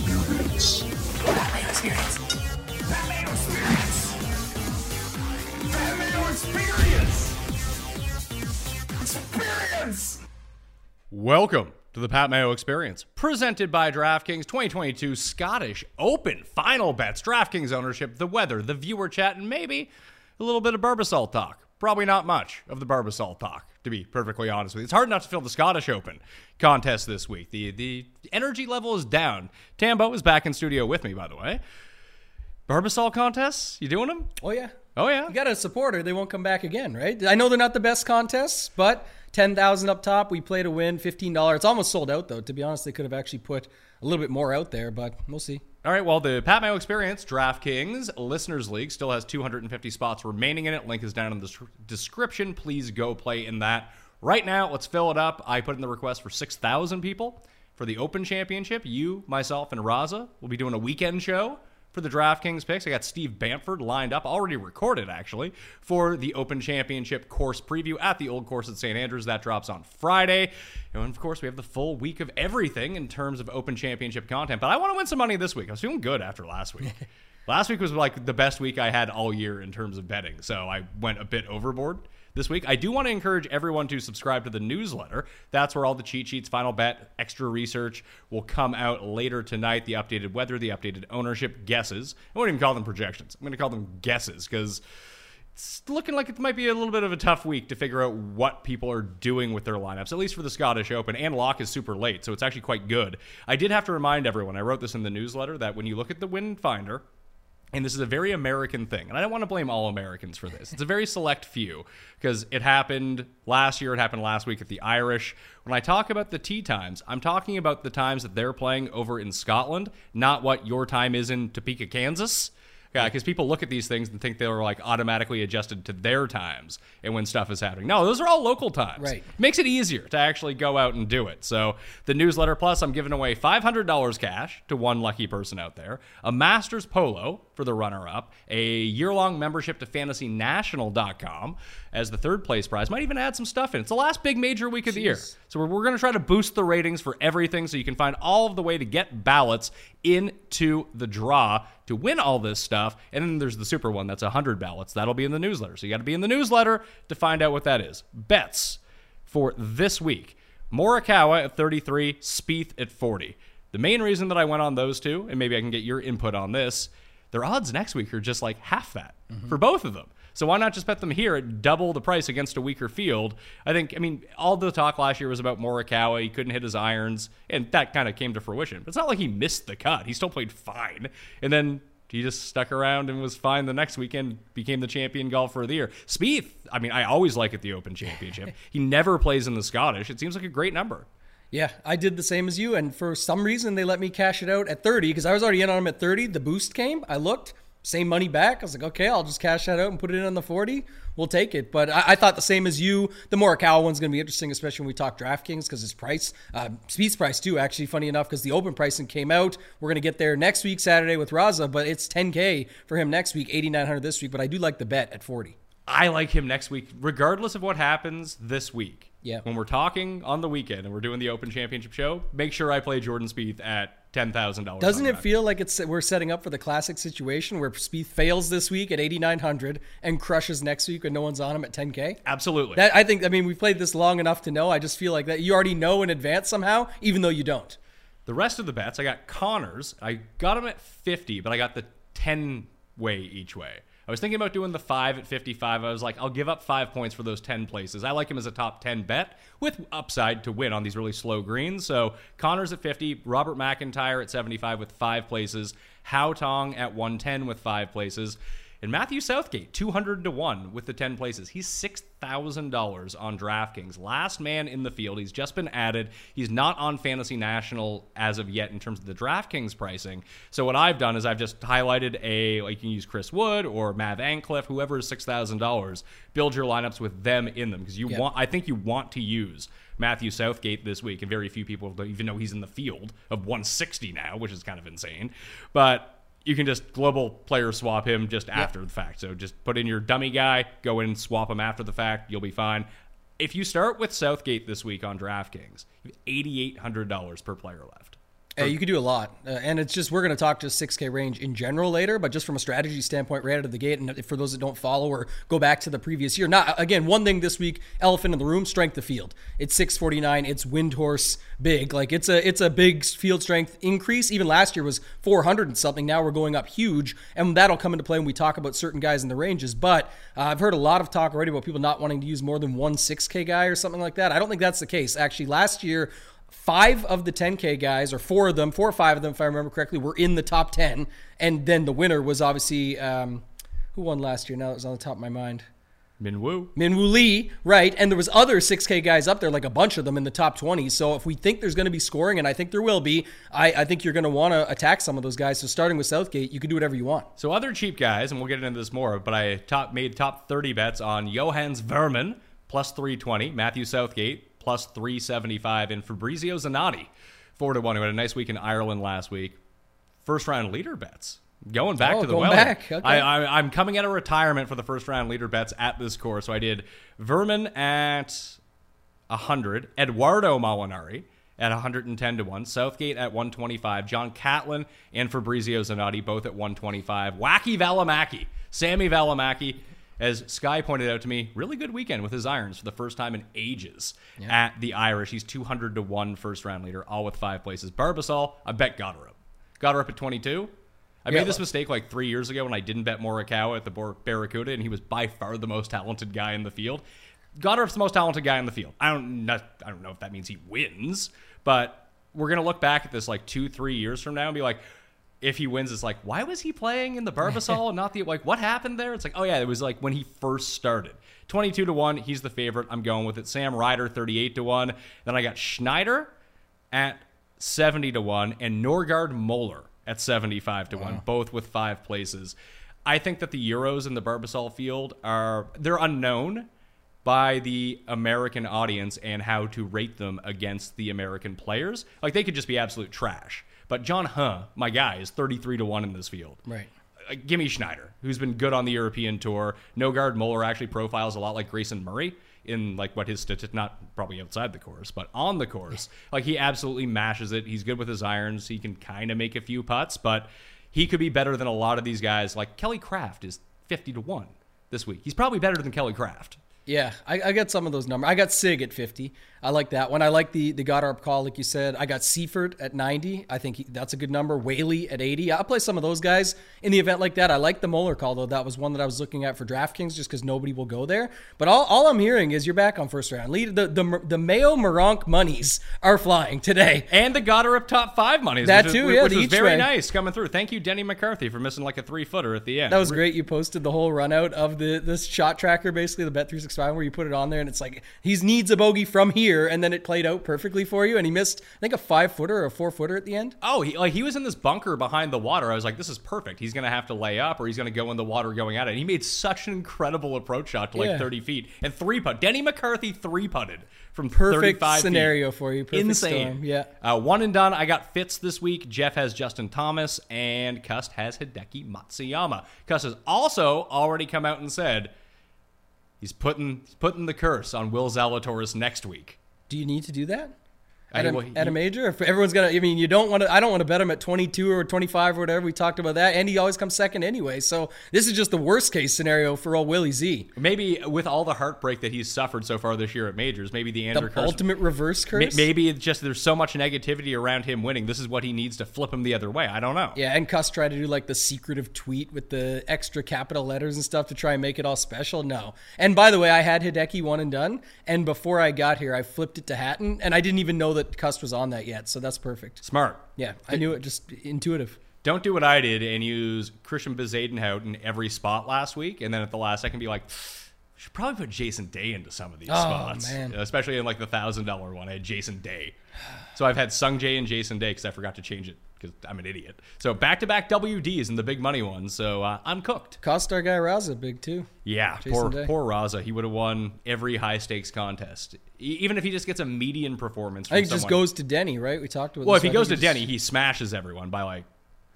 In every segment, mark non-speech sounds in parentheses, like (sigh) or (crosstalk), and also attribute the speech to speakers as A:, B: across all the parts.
A: Experience.
B: Pat Mayo Experience. Pat Mayo Experience. Pat Mayo Experience. Experience.
C: Welcome to the Pat Mayo Experience, presented by DraftKings 2022 Scottish Open Final Bets. DraftKings ownership, the weather, the viewer chat, and maybe a little bit of Barbasol talk. Probably not much of the Barbasol talk, to be perfectly honest with you. It's hard enough to fill the Scottish Open contest this week. The the energy level is down. Tambo is back in studio with me, by the way. Barbasol contests? You doing them?
D: Oh yeah.
C: Oh yeah.
D: You got a supporter, they won't come back again, right? I know they're not the best contests, but ten thousand up top, we play to win, fifteen dollars. It's almost sold out though. To be honest, they could have actually put a little bit more out there, but we'll see.
C: All right, well, the Pat Mayo Experience DraftKings Listeners League still has 250 spots remaining in it. Link is down in the description. Please go play in that. Right now, let's fill it up. I put in the request for 6,000 people for the Open Championship. You, myself, and Raza will be doing a weekend show for the DraftKings picks. I got Steve Bamford lined up, already recorded actually, for the Open Championship course preview at the Old Course at St. Andrews. That drops on Friday. And of course, we have the full week of everything in terms of Open Championship content. But I want to win some money this week. I was feeling good after last week. (laughs) last week was like the best week I had all year in terms of betting. So I went a bit overboard this week. I do want to encourage everyone to subscribe to the newsletter. That's where all the cheat sheets, final bet, extra research will come out later tonight. The updated weather, the updated ownership, guesses. I won't even call them projections. I'm going to call them guesses because it's looking like it might be a little bit of a tough week to figure out what people are doing with their lineups, at least for the Scottish Open. And lock is super late, so it's actually quite good. I did have to remind everyone, I wrote this in the newsletter, that when you look at the Wind finder, and this is a very American thing, and I don't want to blame all Americans for this. It's a very select few because it happened last year, it happened last week at the Irish. When I talk about the tea times, I'm talking about the times that they're playing over in Scotland, not what your time is in Topeka, Kansas. Yeah, because people look at these things and think they're like automatically adjusted to their times and when stuff is happening. No, those are all local times.
D: Right.
C: Makes it easier to actually go out and do it. So the newsletter plus, I'm giving away $500 cash to one lucky person out there, a Masters Polo for the runner-up, a year-long membership to FantasyNational.com as the third place prize. Might even add some stuff in. It's the last big major week of the year. So we're, we're going to try to boost the ratings for everything so you can find all of the way to get ballots into the draw to win all this stuff. And then there's the super one that's 100 ballots. That'll be in the newsletter. So you got to be in the newsletter to find out what that is. Bets for this week. Morikawa at 33, Spieth at 40. The main reason that I went on those two, and maybe I can get your input on this, their odds next week are just like half that mm-hmm. for both of them. So why not just bet them here at double the price against a weaker field? I think, I mean, all the talk last year was about Morikawa. He couldn't hit his irons, and that kind of came to fruition. But it's not like he missed the cut. He still played fine. And then he just stuck around and was fine the next weekend, became the champion golfer of the year. Spieth, I mean, I always like at the Open Championship. (laughs) he never plays in the Scottish. It seems like a great number.
D: Yeah, I did the same as you, and for some reason they let me cash it out at 30 because I was already in on him at 30. The boost came. I looked, same money back. I was like, okay, I'll just cash that out and put it in on the 40. We'll take it. But I, I thought the same as you. The Morikawa one's going to be interesting, especially when we talk DraftKings because his price, uh, Spieth's price too, actually, funny enough, because the open pricing came out. We're going to get there next week, Saturday with Raza, but it's 10K for him next week, 8,900 this week. But I do like the bet at 40.
C: I like him next week, regardless of what happens this week.
D: Yeah.
C: When we're talking on the weekend and we're doing the Open Championship show, make sure I play Jordan Spieth at ten thousand dollars.
D: Doesn't it feel like it's we're setting up for the classic situation where Spieth fails this week at 8900 and crushes next week when no one's on him at 10k?
C: Absolutely.
D: That I think I mean we've played this long enough to know. I just feel like that you already know in advance somehow even though you don't.
C: the rest of the bets, I got Connors. I got him at fifty, but I got the ten way each way. I was thinking about doing the five at 55. I was like, I'll give up five points for those 10 places. I like him as a top 10 bet with upside to win on these really slow greens. So Connors at 50, Robert McIntyre at 75 with five places, Hao Tong at 110 with five places. And Matthew Southgate, 200 to 1 with the 10 places. He's $6,000 on DraftKings. Last man in the field. He's just been added. He's not on Fantasy National as of yet in terms of the DraftKings pricing. So what I've done is I've just highlighted a, like you can use Chris Wood or Mav Ancliffe, whoever is $6,000. Build your lineups with them in them because you want, I think you want to use Matthew Southgate this week, and very few people even know he's in the field of 160 now, which is kind of insane. But you can just global player swap him just after the fact. So just put in your dummy guy, go in and swap him after the fact. You'll be fine. If you start with Southgate this week on DraftKings, $8,800 per player left.
D: Yeah, you could do a lot, uh, and it's just we're going to talk to 6K range in general later, but just from a strategy standpoint, right out of the gate, and for those that don't follow or go back to the previous year, not again one thing this week, elephant in the room, strength of field. It's 649, it's Windhorse big, like it's a it's a big field strength increase. Even last year was 400 and something. Now we're going up huge, and that'll come into play when we talk about certain guys in the ranges. But uh, I've heard a lot of talk already about people not wanting to use more than one 6K guy or something like that. I don't think that's the case. Actually, last year five of the 10K guys, or four of them, four or five of them, if I remember correctly, were in the top 10. And then the winner was obviously, um, who won last year? Now that was on the top of my mind.
C: Minwoo.
D: Minwoo Lee, right? And there was other 6K guys up there, like a bunch of them in the top 20. So if we think there's going to be scoring, and I think there will be, I, I think you're going to want to attack some of those guys. So starting with Southgate, you can do whatever you want.
C: So other cheap guys, and we'll get into this more, but I top made top 30 bets on Johannes Veerman, plus 320, Matthew Southgate, plus 375, and Fabrizio Zanotti, 4 to 1, who had a nice week in Ireland last week. First round leader bets. Going back
D: Oh,
C: to the well.
D: okay.
C: I, I, I'm coming out of retirement for the first round leader bets at this course. So I did Veerman at 100, Edoardo Molinari at 110 to 1, Southgate at 125, John Catlin and Fabrizio Zanotti both at 125, Wacky Valimaki, Sami Valimaki, as Sky pointed out to me, really good weekend with his irons for the first time in ages at the Irish. He's 200 to 1 first round leader, all with five places. Barbasol, I bet Goddard. Goddard at 22. I
D: Yeah,
C: made this mistake like three years ago when I didn't bet Morikawa at the Barracuda, and he was by far the most talented guy in the field. Goddard's the most talented guy in the field. I don't, not, I don't know if that means he wins, but we're gonna look back at this like two, three years from now and be like, if he wins, it's like, why was he playing in the (laughs) Barbasol and not the like? What happened there? It's like, oh yeah, it was like when he first started. Twenty-two to one, he's the favorite. I'm going with it. Sam Ryder, thirty-eight to one. Then I got Schneider at 70 to 1 and Norgaard Moeller at 75 to 1, both with five places. I think that the Euros in the Barbasol field are they're unknown by the American audience and how to rate them against the American players. Like they could just be absolute trash. But John Huh, my guy, is 33 to 1 in this field.
D: Right.
C: Uh, give me Schneider, who's been good on the European tour. Norgaard Moeller actually profiles a lot like Grayson Murray in like what his statistic, not probably outside the course, but on the course. Like he absolutely mashes it. He's good with his irons. He can kind of make a few putts, but he could be better than a lot of these guys. Like Kelly Kraft is 50 to 1 this week. He's probably better than Kelly Kraft.
D: Yeah, I, I got some of those numbers. I got Sig at 50. I like that one. I like the the Goddard call, like you said. I got Seifert at 90. I think he, that's a good number. Whaley at 80. I'll play some of those guys in the event like that. I like the Moeller call, though. That was one that I was looking at for DraftKings just because nobody will go there. But all, all I'm hearing is you're back on first round. Lead, the, the, the Mayo Meronk monies are flying today.
C: And the Goddard top five monies.
D: That
C: which
D: too,
C: is,
D: yeah,
C: which was very
D: way.
C: nice coming through. Thank you, Denny McCarthy, for missing like a three footer at the end.
D: That was great. You posted the whole run out of the this shot tracker, basically the Bet three six five, where you put it on there, and it's like he needs a bogey from here, and then it played out perfectly for you. And he missed, I think, a five footer or a four footer at the end.
C: Oh, he like he was in this bunker behind the water. I was like, this is perfect. He's gonna have to lay up, or he's gonna go in the water going at it. And he made such an incredible approach shot to like
D: Yeah.
C: 30 feet and three putt. Denny McCarthy three putted from
D: Perfect
C: 35 feet.
D: scenario for you. Perfect
C: Insane.
D: storm. Yeah.
C: Uh, one and done. I got Fitz this week. Jeff has Justin Thomas, and Cust has Hideki Matsuyama. Cust has also already come out and said he's putting he's putting the curse on Will Zalatoris next week.
D: Do you need to do that? At a,
C: well, he-
D: at a major, if everyone's gonna, I mean, you don't want to. I don't want to bet him at 22 or 25 or whatever. We talked about that, and he always comes second anyway. So this is just the worst case scenario for old Willie Z.
C: Maybe with all the heartbreak that he's suffered so far this year at majors, maybe the Andrew
D: The
C: curse
D: ultimate reverse curse.
C: Maybe it's just there's so much negativity around him winning. This is what he needs to flip him the other way. I don't know.
D: Yeah, and Cuss tried to do like the secretive tweet with the extra capital letters and stuff to try and make it all special. No. And by the way, I had Hideki one and done, and before I got here, I flipped it to Hatton, and I didn't even know that Cuss was on that yet. So that's perfect.
C: Smart.
D: Yeah, I knew it. Just intuitive.
C: Don't do what I did and use Christiaan Bezuidenhout in every spot last week, and then at the last second be like, should probably put Jason Day into some of these
D: Oh,
C: spots,
D: man.
C: especially in like the thousand dollar one. I had Jason Day, so I've had Sung Jae and Jason Day because I forgot to change it because I'm an idiot. So back to back WDs and the big money ones. So uh, I'm cooked.
D: Cost our guy Raza big too.
C: Yeah,
D: Jason
C: poor
D: Day.
C: poor Raza. He would have won every high stakes contest, E- even if he just gets a median performance.
D: I think it just goes to Denny, right? We talked about.
C: Well,
D: this.
C: if he goes to
D: he
C: Denny, he smashes everyone by like.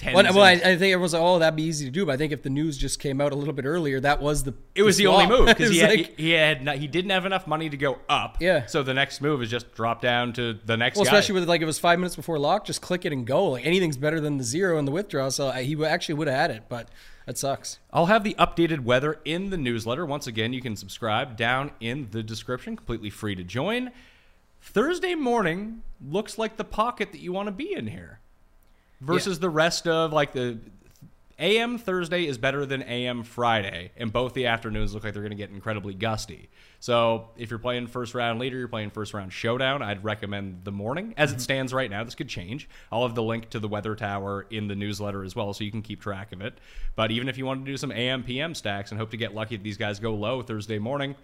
D: Well, well I, I think everyone's like, "Oh, that'd be easy to do." But I think if the news just came out a little bit earlier, that was the
C: it was the only move (laughs) because he, had-
D: like-
C: he, he had not, he didn't have enough money to go up.
D: Yeah.
C: So the next move is just drop down to the next
D: well,
C: guy.
D: especially with like it was five minutes before lock, just click it and go. Like anything's better than the zero and the withdrawal. So I, he actually would have had it, but that sucks.
C: I'll have the updated weather in the newsletter. Once again, you can subscribe down in the description, completely free to join. Thursday morning looks like the pocket that you want to be in here versus the rest of like the AM Thursday is better than AM Friday, and both the afternoons look like they're going to get incredibly gusty. So if you're playing first round leader, you're playing first round showdown, I'd recommend the morning. As it mm-hmm. stands right now, this could change. I'll have the link to the weather tower in the newsletter as well, so you can keep track of it. But even if you want to do some AM PM stacks and hope to get lucky that these guys go low Thursday morning,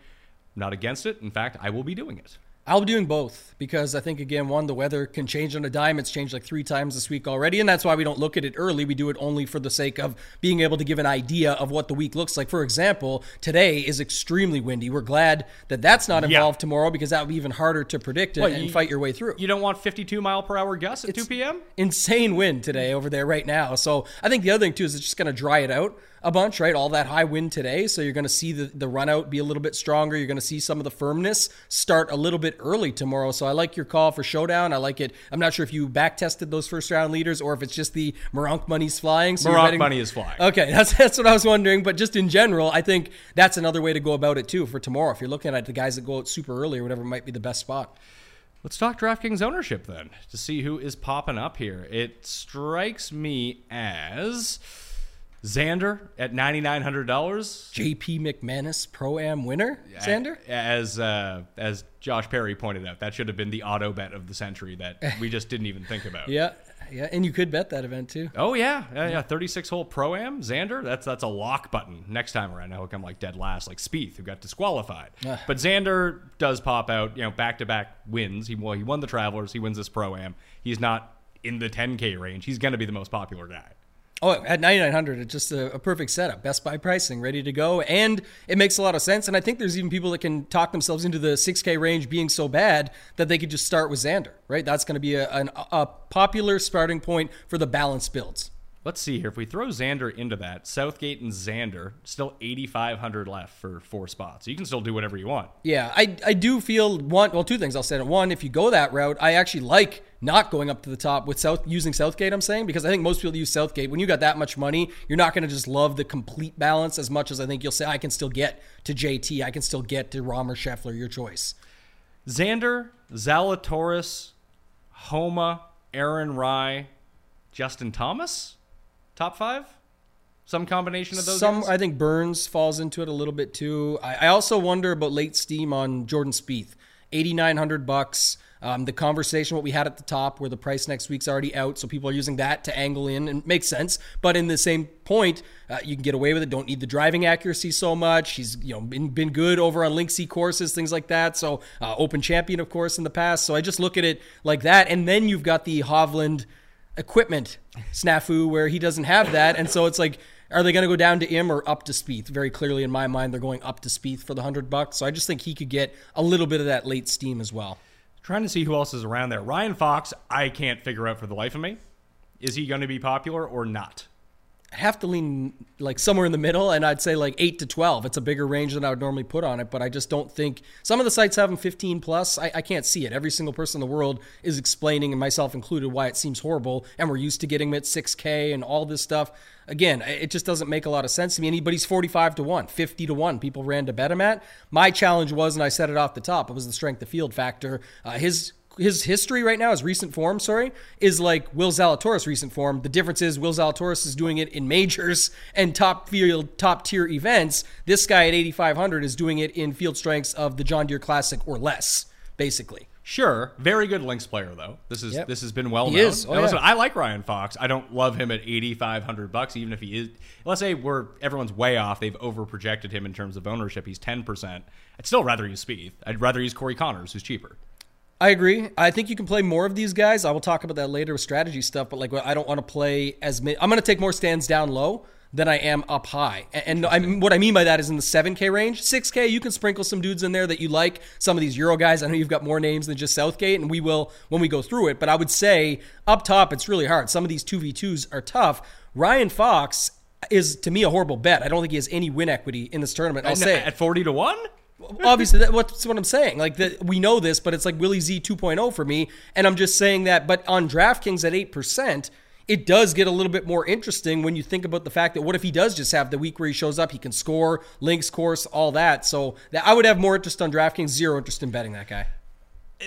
C: I'm not against it. In fact, I will be doing it.
D: I'll be doing both because I think again, one, the weather can change on a dime. It's changed like three times this week already, and that's why we don't look at it early. We do it only for the sake of being able to give an idea of what the week looks like. For example, today is extremely windy. We're glad that that's not
C: Yeah.
D: involved tomorrow because that would be even harder to predict and,
C: Well,
D: and
C: you-
D: fight your way through.
C: You don't want 52 mile per hour gusts at 2 p.m.?
D: insane wind today over there right now. So I think the other thing too is it's just going to dry it out a bunch, right? All that high wind today, so you're going to see the the run out be a little bit stronger. You're going to see some of the firmness start a little bit early tomorrow. So I like your call for showdown. I like it. I'm not sure if you back tested those first round leaders or if it's just the Meronk money's flying. So you're betting-
C: money is flying.
D: Okay, (laughs) that's that's what I was wondering. But just in general, I think that's another way to go about it too for tomorrow. If you're looking at the guys that go out super early or whatever, might be the best spot.
C: Let's talk DraftKings ownership then to see who is popping up here. It strikes me as Xander at ninety nine hundred dollars.
D: JP McManus Pro Am winner, Xander.
C: as uh, as Josh Perry pointed out, that should have been the auto bet of the century that we just didn't even think about. (laughs)
D: Yeah, yeah, and you could bet that event too.
C: Oh yeah, yeah, yeah. Thirty six hole pro am Xander. That's that's a lock button. Next time around, he'll come like dead last, like Spieth, who got disqualified.
D: Ah.
C: But Xander does pop out. You know, back to back wins. He well, he won the Travelers. He wins this pro am. He's not in the 10k range. He's going to be the most popular guy.
D: Oh, at 9900 it's just a, a perfect setup. Best Buy pricing, ready to go. And it makes a lot of sense. And I think there's even people that can talk themselves into the 6K range being so bad that they could just start with Xander, right? That's going to be a, an, a popular starting point for the balanced builds.
C: Let's see here. If we throw Xander into that, Southgate and Xander still 8,500 left for four spots. You can still do whatever you want.
D: Yeah, I, I do feel one, well, two things I'll say. One, if you go that route, I actually like not going up to the top with South using Southgate, I'm saying, because I think most people use Southgate. When you got that much money, you're not going to just love the complete balance as much as I think you'll say, I can still get to JT, I can still get to Rahm or Scheffler, your choice.
C: Xander, Zalatoris, Homa, Aaron Rai, Justin Thomas, top five. Some combination of those.
D: Some,
C: guys?
D: I think Burns falls into it a little bit too. I, I also wonder about late steam on Jordan Spieth, eighty nine hundred bucks. Um, the conversation what we had at the top, where the price next week's already out, so people are using that to angle in, and makes sense. But in the same point, uh, you can get away with it. Don't need the driving accuracy so much. He's you know been been good over on Linksy courses, things like that. So uh, Open champion, of course, in the past. So I just look at it like that, and then you've got the Hovland equipment snafu where he doesn't have that, and so it's like. Are they going to go down to him or up to Spieth? Very clearly, in my mind, they're going up to Spieth for the hundred bucks. So I just think he could get a little bit of that late steam as well.
C: Trying to see who else is around there. Ryan Fox, I can't figure out for the life of me. Is he going to be popular or not?
D: Have to lean like somewhere in the middle, and I'd say like eight to twelve. It's a bigger range than I would normally put on it, but I just don't think some of the sites have them fifteen plus. I, I can't see it. Every single person in the world is explaining, and myself included, why it seems horrible, and we're used to getting them at six K and all this stuff. Again, it just doesn't make a lot of sense to me. Anybody's 45 to 1, 50 to 1, people ran to bet him at. My challenge was, and I said it off the top, it was the strength of field factor. Uh, his his history right now, his recent form, sorry, is like Will Zalatoris' recent form. The difference is Will Zalatoris is doing it in majors and top field, top tier events. This guy at 8,500 is doing it in field strengths of the John Deere Classic or less, basically.
C: Sure, very good links player though. This is
D: Yep.
C: this has been well
D: He
C: known.
D: is. Oh,
C: listen,
D: yeah.
C: I like Ryan Fox. I don't love him at eighty five hundred bucks, even if he is. Let's say we're everyone's way off. They've over projected him in terms of ownership. He's ten percent. I'd still rather use Spieth. I'd rather use Corey Connors, who's cheaper.
D: I agree. I think you can play more of these guys. I will talk about that later with strategy stuff, but like I don't want to play as many. I'm going to take more stands down low. than I am up high. And, and what I mean by that is in the 7K range. 6K, you can sprinkle some dudes in there that you like. Some of these Euro guys, I know you've got more names than just Southgate, and we will when we go through it. But I would say up top, it's really hard. Some of these 2v2s are tough. Ryan Fox is, to me, a horrible bet. I don't think he has any win equity in this tournament. I'll say
C: at 40 to 1?
D: Obviously that, what's what I'm saying. Like that we know this, but it's like Willie Z 2.0 for me, and I'm just saying that. But on DraftKings at eight percent, it does get a little bit more interesting when you think about the fact that what if he does just have the week where he shows up, he can score, links course, all that. So that I would have more interest on DraftKings, zero interest in betting that guy.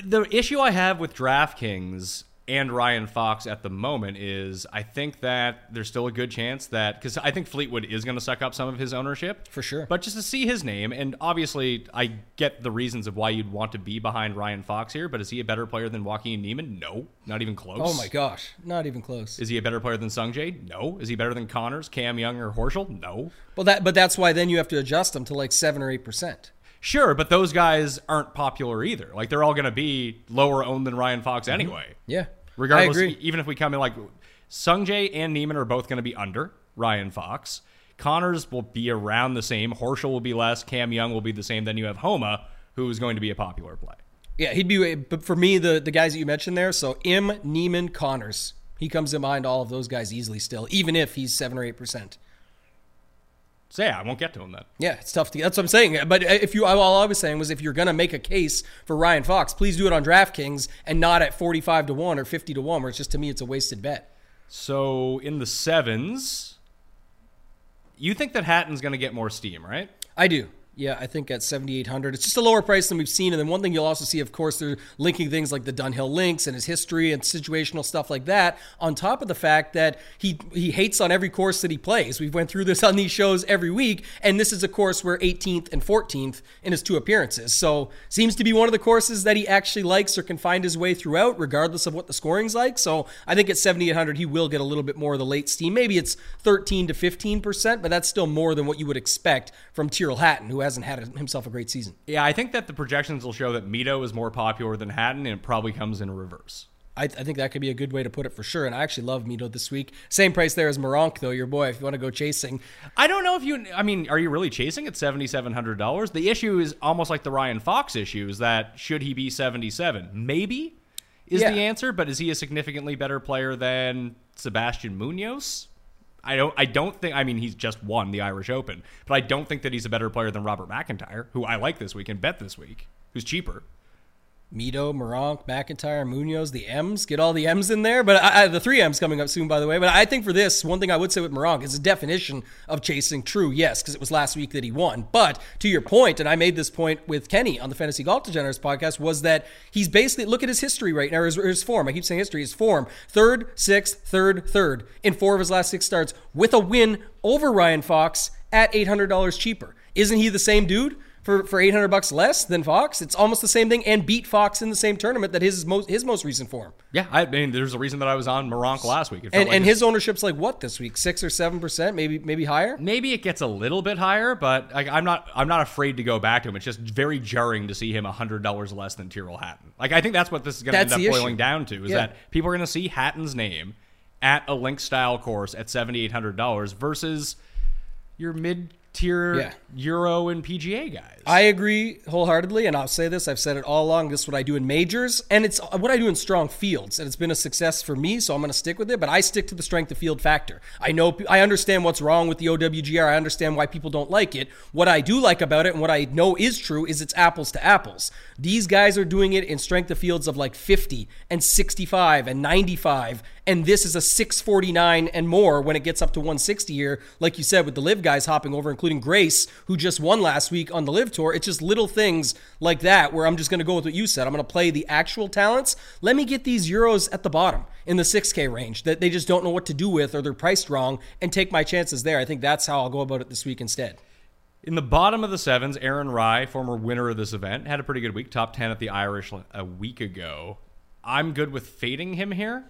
C: The issue I have with DraftKings and Ryan Fox at the moment is I think that there's still a good chance that because I think Fleetwood is going to suck up some of his ownership
D: For sure.
C: But just to see his name, and obviously I get the reasons of why you'd want to be behind Ryan Fox here, but is he a better player than Joaquin Niemann? No, not even close.
D: Oh my gosh, not even close.
C: Is he a better player than Sungjae? No. Is he better than Connors, Cam Young, or Horschel? No.
D: Well, that but that's why then you have to adjust them to like seven or eight percent.
C: Sure, but those guys aren't popular either. Like they're all going to be lower owned than Ryan Fox
D: Mm-hmm.
C: anyway.
D: Yeah,
C: Regardless, even if we come in like Sungjae and Niemann are both going to be under Ryan Fox. Connors will be around the same. Horschel will be less. Cam Young will be the same. Then you have Homa, who is going to be a popular play.
D: Yeah, he'd be. But for me, the the guys that you mentioned there, so M, Niemann, Connors, he comes in behind all of those guys easily still, even if he's seven or eight percent.
C: So yeah, I won't get to him then.
D: Yeah, it's tough to. That's what I'm saying. But uh, if you, all I was saying was, if you're gonna make a case for Ryan Fox, please do it on DraftKings and not at 45 to one or 50 to one, where it's just to me it's a wasted bet.
C: So in the sevens, you think that Hatton's going to get more steam, right?
D: I do. Yeah, I think at 7,800. It's just a lower price than we've seen. And then one thing you'll also see, of course, they're linking things like the Dunhill links and his history and situational stuff like that, on top of the fact that he he hates on every course that he plays. We've went through this on these shows every week, and this is a course where 18th and 14th in his two appearances. So seems to be one of the courses that he actually likes or can find his way throughout, regardless of what the scoring's like. So I think at 7,800, he will get a little bit more of the late steam. Maybe it's 13 to 15%, but that's still more than what you would expect from Tyrrell Hatton, who hasn't had himself a great season.
C: Yeah, I think that the projections will show that Mito is more popular than Hatton, and it probably comes in reverse.
D: I, I think that could be a good way to put it for sure. And I actually love Mito this week. Same price there as Meronk, though, your boy, if you want to go chasing.
C: I don't know if you. I mean, are you really chasing at seventy seven hundred dollars? The issue is almost like the Ryan Fox issue: is that should he be seventy seven? Maybe is
D: Yeah.
C: the answer, but is he a significantly better player than Sebastian Munoz? I don't. I don't think. I mean, he's just won the Irish Open, but I don't think that he's a better player than Robert McIntyre, who I like this week and bet this week, who's cheaper.
D: Mito, Meronk, McIntyre, Munoz, the M's. Get all the M's in there. But I, I, the three M's coming up soon, by the way. But I think for this, one thing I would say with Meronk is the definition of chasing true, yes, because it was last week that he won. But to your point, and I made this point with Kenny on the Fantasy Golf Degenerates podcast, was that he's basically, look at his history right now, his, his form. I keep saying history, his form. Third, sixth, third, third in four of his last six starts with a win over Ryan Fox at $800 cheaper. Isn't he the same dude? For, for 800 bucks less than Fox. It's almost the same thing and beat Fox in the same tournament that his most his most recent form.
C: Yeah, I mean, there's a reason that I was on Meronk last week.
D: And
C: like
D: and his ownership's like what this week? 6 or 7%, maybe maybe higher?
C: maybe it gets a little bit higher, but like, I'm not I'm not afraid to go back to him. It's just very jarring to see him hundred dollars less than Tyrrell Hatton. Like I think that's what this is going to end up
D: the issue.
C: boiling down to is
D: Yeah.
C: that people are going to see Hatton's name at a link style course at seventy eight hundred dollars versus your mid tier
D: Yeah.
C: Euro and PGA guys.
D: I agree wholeheartedly, and I'll say this: I've said it all along. This is what I do in majors, and it's uh, what I do in strong fields, and it's been a success for me. So I'm going to stick with it. But I stick to the strength of field factor. I know, I understand what's wrong with the OWGR. I understand why people don't like it. What I do like about it, and what I know is true, is it's apples to apples. These guys are doing it in strength of fields of like 50 and 65 and 95, and this is a 649 and more when it gets up to 160 here. Like you said, with the live guys hopping over, including Grace, who just won last week on the live tour. It's just little things like that where I'm just going to go with what you said. I'm going to play the actual talents. Let me get these euros at the bottom in the 6K range that they just don't know what to do with or they're priced wrong and take my chances there. I think that's how I'll go about it this week instead.
C: In the bottom of the sevens, Aaron Rai, former winner of this event, had a pretty good week, top 10 at the Irish a week ago. I'm good with fading him here.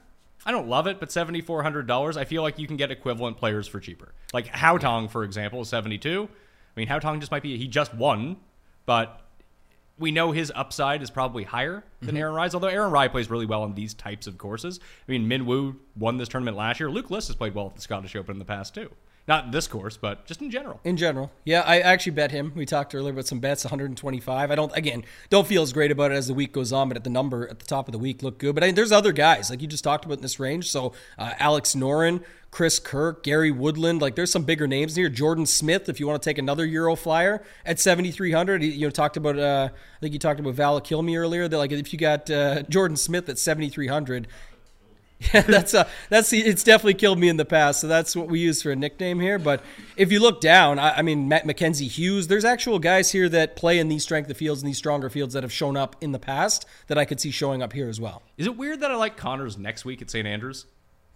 C: I don't love it, but $7,400, I feel like you can get equivalent players for cheaper. Like Haotong, for example, is 72. I mean, Haotong just might be, he just won, but we know his upside is probably higher than mm-hmm. Aaron Rai's, although Aaron Rai plays really well on these types of courses. I mean, Min Woo won this tournament last year. Luke List has played well at the Scottish Open in the past, too. Not in this course, but just in general.
D: In general, yeah, I actually bet him. We talked earlier about some bets, 125. I don't, again, don't feel as great about it as the week goes on, but at the number at the top of the week look good. But I, there's other guys like you just talked about in this range. So uh, Alex Noren, Chris Kirk, Gary Woodland, like there's some bigger names here. Jordan Smith, if you want to take another Euro flyer at 7,300. You know, talked about, uh, I think you talked about Val Kilme earlier. That like if you got uh, Jordan Smith at 7,300. (laughs) Yeah, that's a that's it's definitely killed me in the past. So that's what we use for a nickname here. But if you look down, I, I mean, Matt Mackenzie Hughes, there's actual guys here that play in these strength of fields and these stronger fields that have shown up in the past that I could see showing up here as well.
C: Is it weird that I like Connors next week at St. Andrews?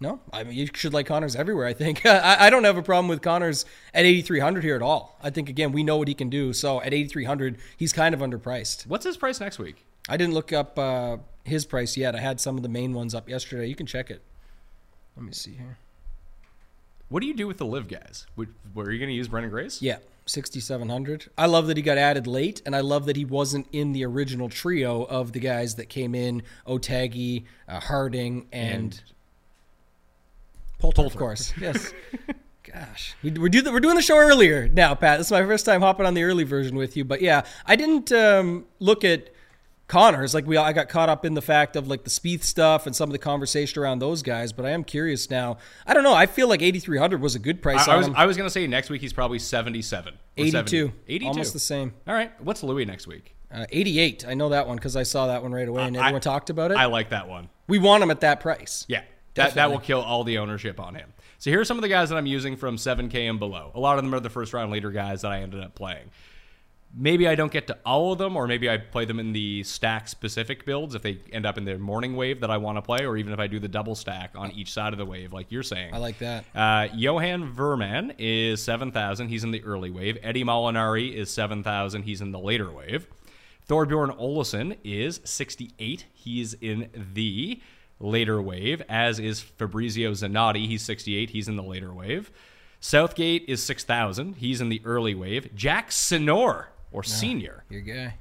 D: No, I mean you should like Connors everywhere. I think (laughs) I, I don't have a problem with Connors at 8,300 here at all. I think again we know what he can do. So at 8,300, he's kind of underpriced.
C: What's his price next week?
D: I didn't look up uh, his price yet. I had some of the main ones up yesterday. You can check it. Let me see here.
C: What do you do with the live guys? Would- Were you going to use Branden Grace?
D: Yeah, 6,700. I love that he got added late, and I love that he wasn't in the original trio of the guys that came in Otaegui, uh, Harding, and, Poulter, of course. (laughs) Yes. Gosh, we, we're, do the, we're doing the show earlier now, Pat. This is my first time hopping on the early version with you. But yeah, I didn't um, look at Connors. Like we, I got caught up in the fact of like the Spieth stuff and some of the conversation around those guys. But I am curious now. I don't know. I feel like 8,300 was a good price
C: I, I was. I was going to say next week he's probably 77. or
D: 82.
C: 70. 82.
D: Almost the same.
C: All right. What's Louis next week?
D: Uh, 88. I know that one because I saw that one right away and
C: I-
D: everyone talked about it.
C: I like that one.
D: we want him at that price.
C: Yeah. That, that will kill all the ownership on him. So here are some of the guys that I'm using from 7K and below. A lot of them are the first round leader guys that I ended up playing. Maybe I don't get to all of them, or maybe I play them in the stack specific builds if they end up in the morning wave that I want to play, or even if I do the double stack on each side of the wave, like you're saying.
D: I like that.
C: Uh, Johan Veerman is 7,000. He's in the early wave. Eddie Molinari is 7,000. He's in the later wave. Thorbjorn Olesen is 68. He's in the later wave, as is Fabrizio Zanotti. He's 68. He's in the later wave. Southgate is 6,000. He's in the early wave. Jack Sinor, or Senior.
D: Your guy.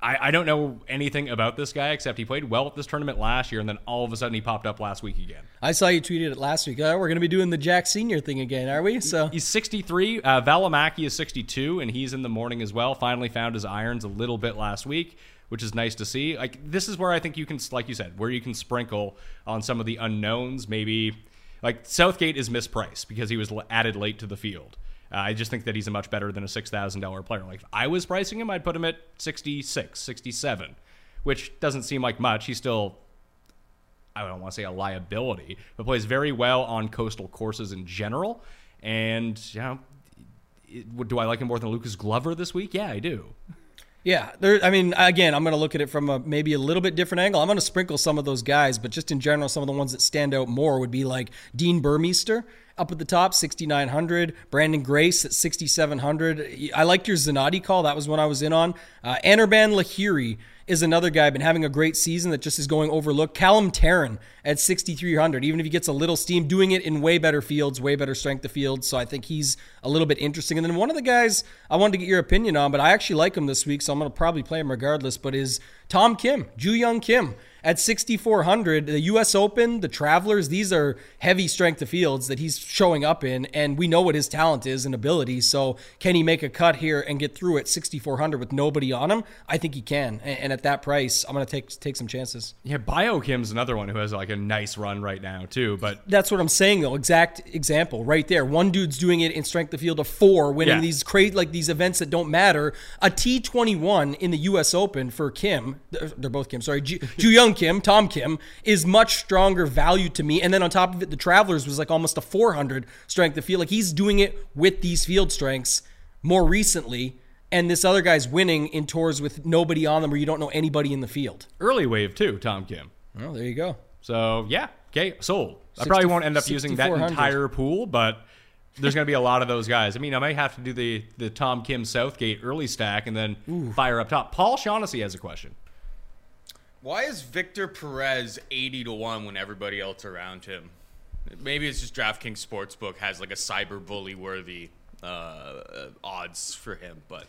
C: I, I don't know anything about this guy except he played well at this tournament last year, and then all of a sudden he popped up last week again.
D: I saw you tweeted it last week. Oh, we're going to be doing the Jack Senior thing again, are we? So
C: He's 63. Uh, Valimaki is 62, and he's in the morning as well. Finally found his irons a little bit last week, which is nice to see. Like this is where I think you can, like you said, where you can sprinkle on some of the unknowns. Maybe like Southgate is mispriced because he was added late to the field. Uh, I just think that he's a much better than a six thousand dollar player. Like if I was pricing him, I'd put him at 66, 67, which doesn't seem like much. He's still I don't want to say a liability, but plays very well on coastal courses in general. And you know, it- do I like him more than Lucas Glover this week? Yeah, I do.
D: Yeah, there. I mean, again, I'm going to look at it from a maybe a little bit different angle. I'm going to sprinkle some of those guys, but just in general, some of the ones that stand out more would be like Dean Burmeister up at the top, 6,900. Branden Grace at 6,700. I liked your Zanotti call. That was one I was in on. Uh, Anirban Lahiri is another guy been having a great season that just is going overlooked. Callum Tarren at 6,300. Even if he gets a little steam, doing it in way better fields, way better strength of field. So I think he's a little bit interesting. And then one of the guys I wanted to get your opinion on, but I actually like him this week, so I'm going to probably play him regardless. But is Tom Kim, Ju Young Kim at 6,400. The U.S. Open, the Travelers, these are heavy strength of fields that he's showing up in, and we know what his talent is and ability. So can he make a cut here and get through at 6,400 with nobody on him? I think he can. And, at that price, I'm going to take take some chances.
C: Yeah, Biokim's another one who has like a nice run right now too. But
D: That's what I'm saying, though. Exact example right there. One dude's doing it in strength of field of four, winning
C: Yeah.
D: these crazy like these events that don't matter. A T21 in the U.S. Open for Kim, they're both Kim. Sorry, Ju (laughs) Young Kim, Tom Kim is much stronger value to me. And then on top of it, the Travelers was like almost a 400 strength of field. Like he's doing it with these field strengths more recently. And this other guy's winning in tours with nobody on them, where you don't know anybody in the field.
C: early wave too, Tom Kim.
D: Well, there you go.
C: So yeah, okay, sold. I probably won't end up using that entire pool, but there's going to be a lot of those guys. I mean, I may have to do the the Tom Kim Southgate early stack and then fire up top. Paul Shaughnessy has a question.
A: Why is Victor Perez 80 to 1 when everybody else around him? Maybe it's just DraftKings Sportsbook has like a cyber bully worthy uh, odds for him, but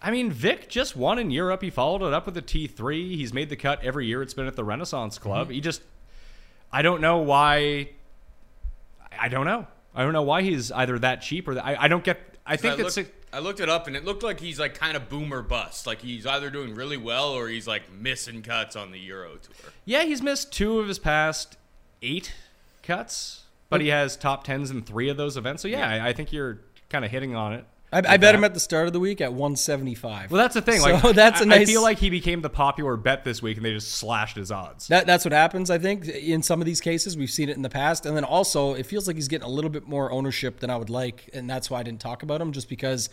C: I mean, Vic just won in Europe. He followed it up with a T3. He's made the cut every year. It's been at the Renaissance Club. He just, I don't know why. I don't know. I don't know why he's either that cheap or that. I, I don't get. I
A: I
C: think that's.
A: looked, I looked it up and it looked like he's like kind of boomer bust. Like he's either doing really well or he's like missing cuts on the Euro tour.
C: Yeah, he's missed two of his past eight cuts, but he has top tens in three of those events. So yeah, I, I think you're kind of hitting on it.
D: I, I bet him at the start of the week at 175.
C: Well, that's the thing.
D: So (laughs) that's a
C: I-
D: nice-
C: I feel like he became the popular bet this week, and they just slashed his odds.
D: That, that's what happens, I think, in some of these cases. We've seen it in the past. And then also, it feels like he's getting a little bit more ownership than I would like. And that's why I didn't talk about him, just because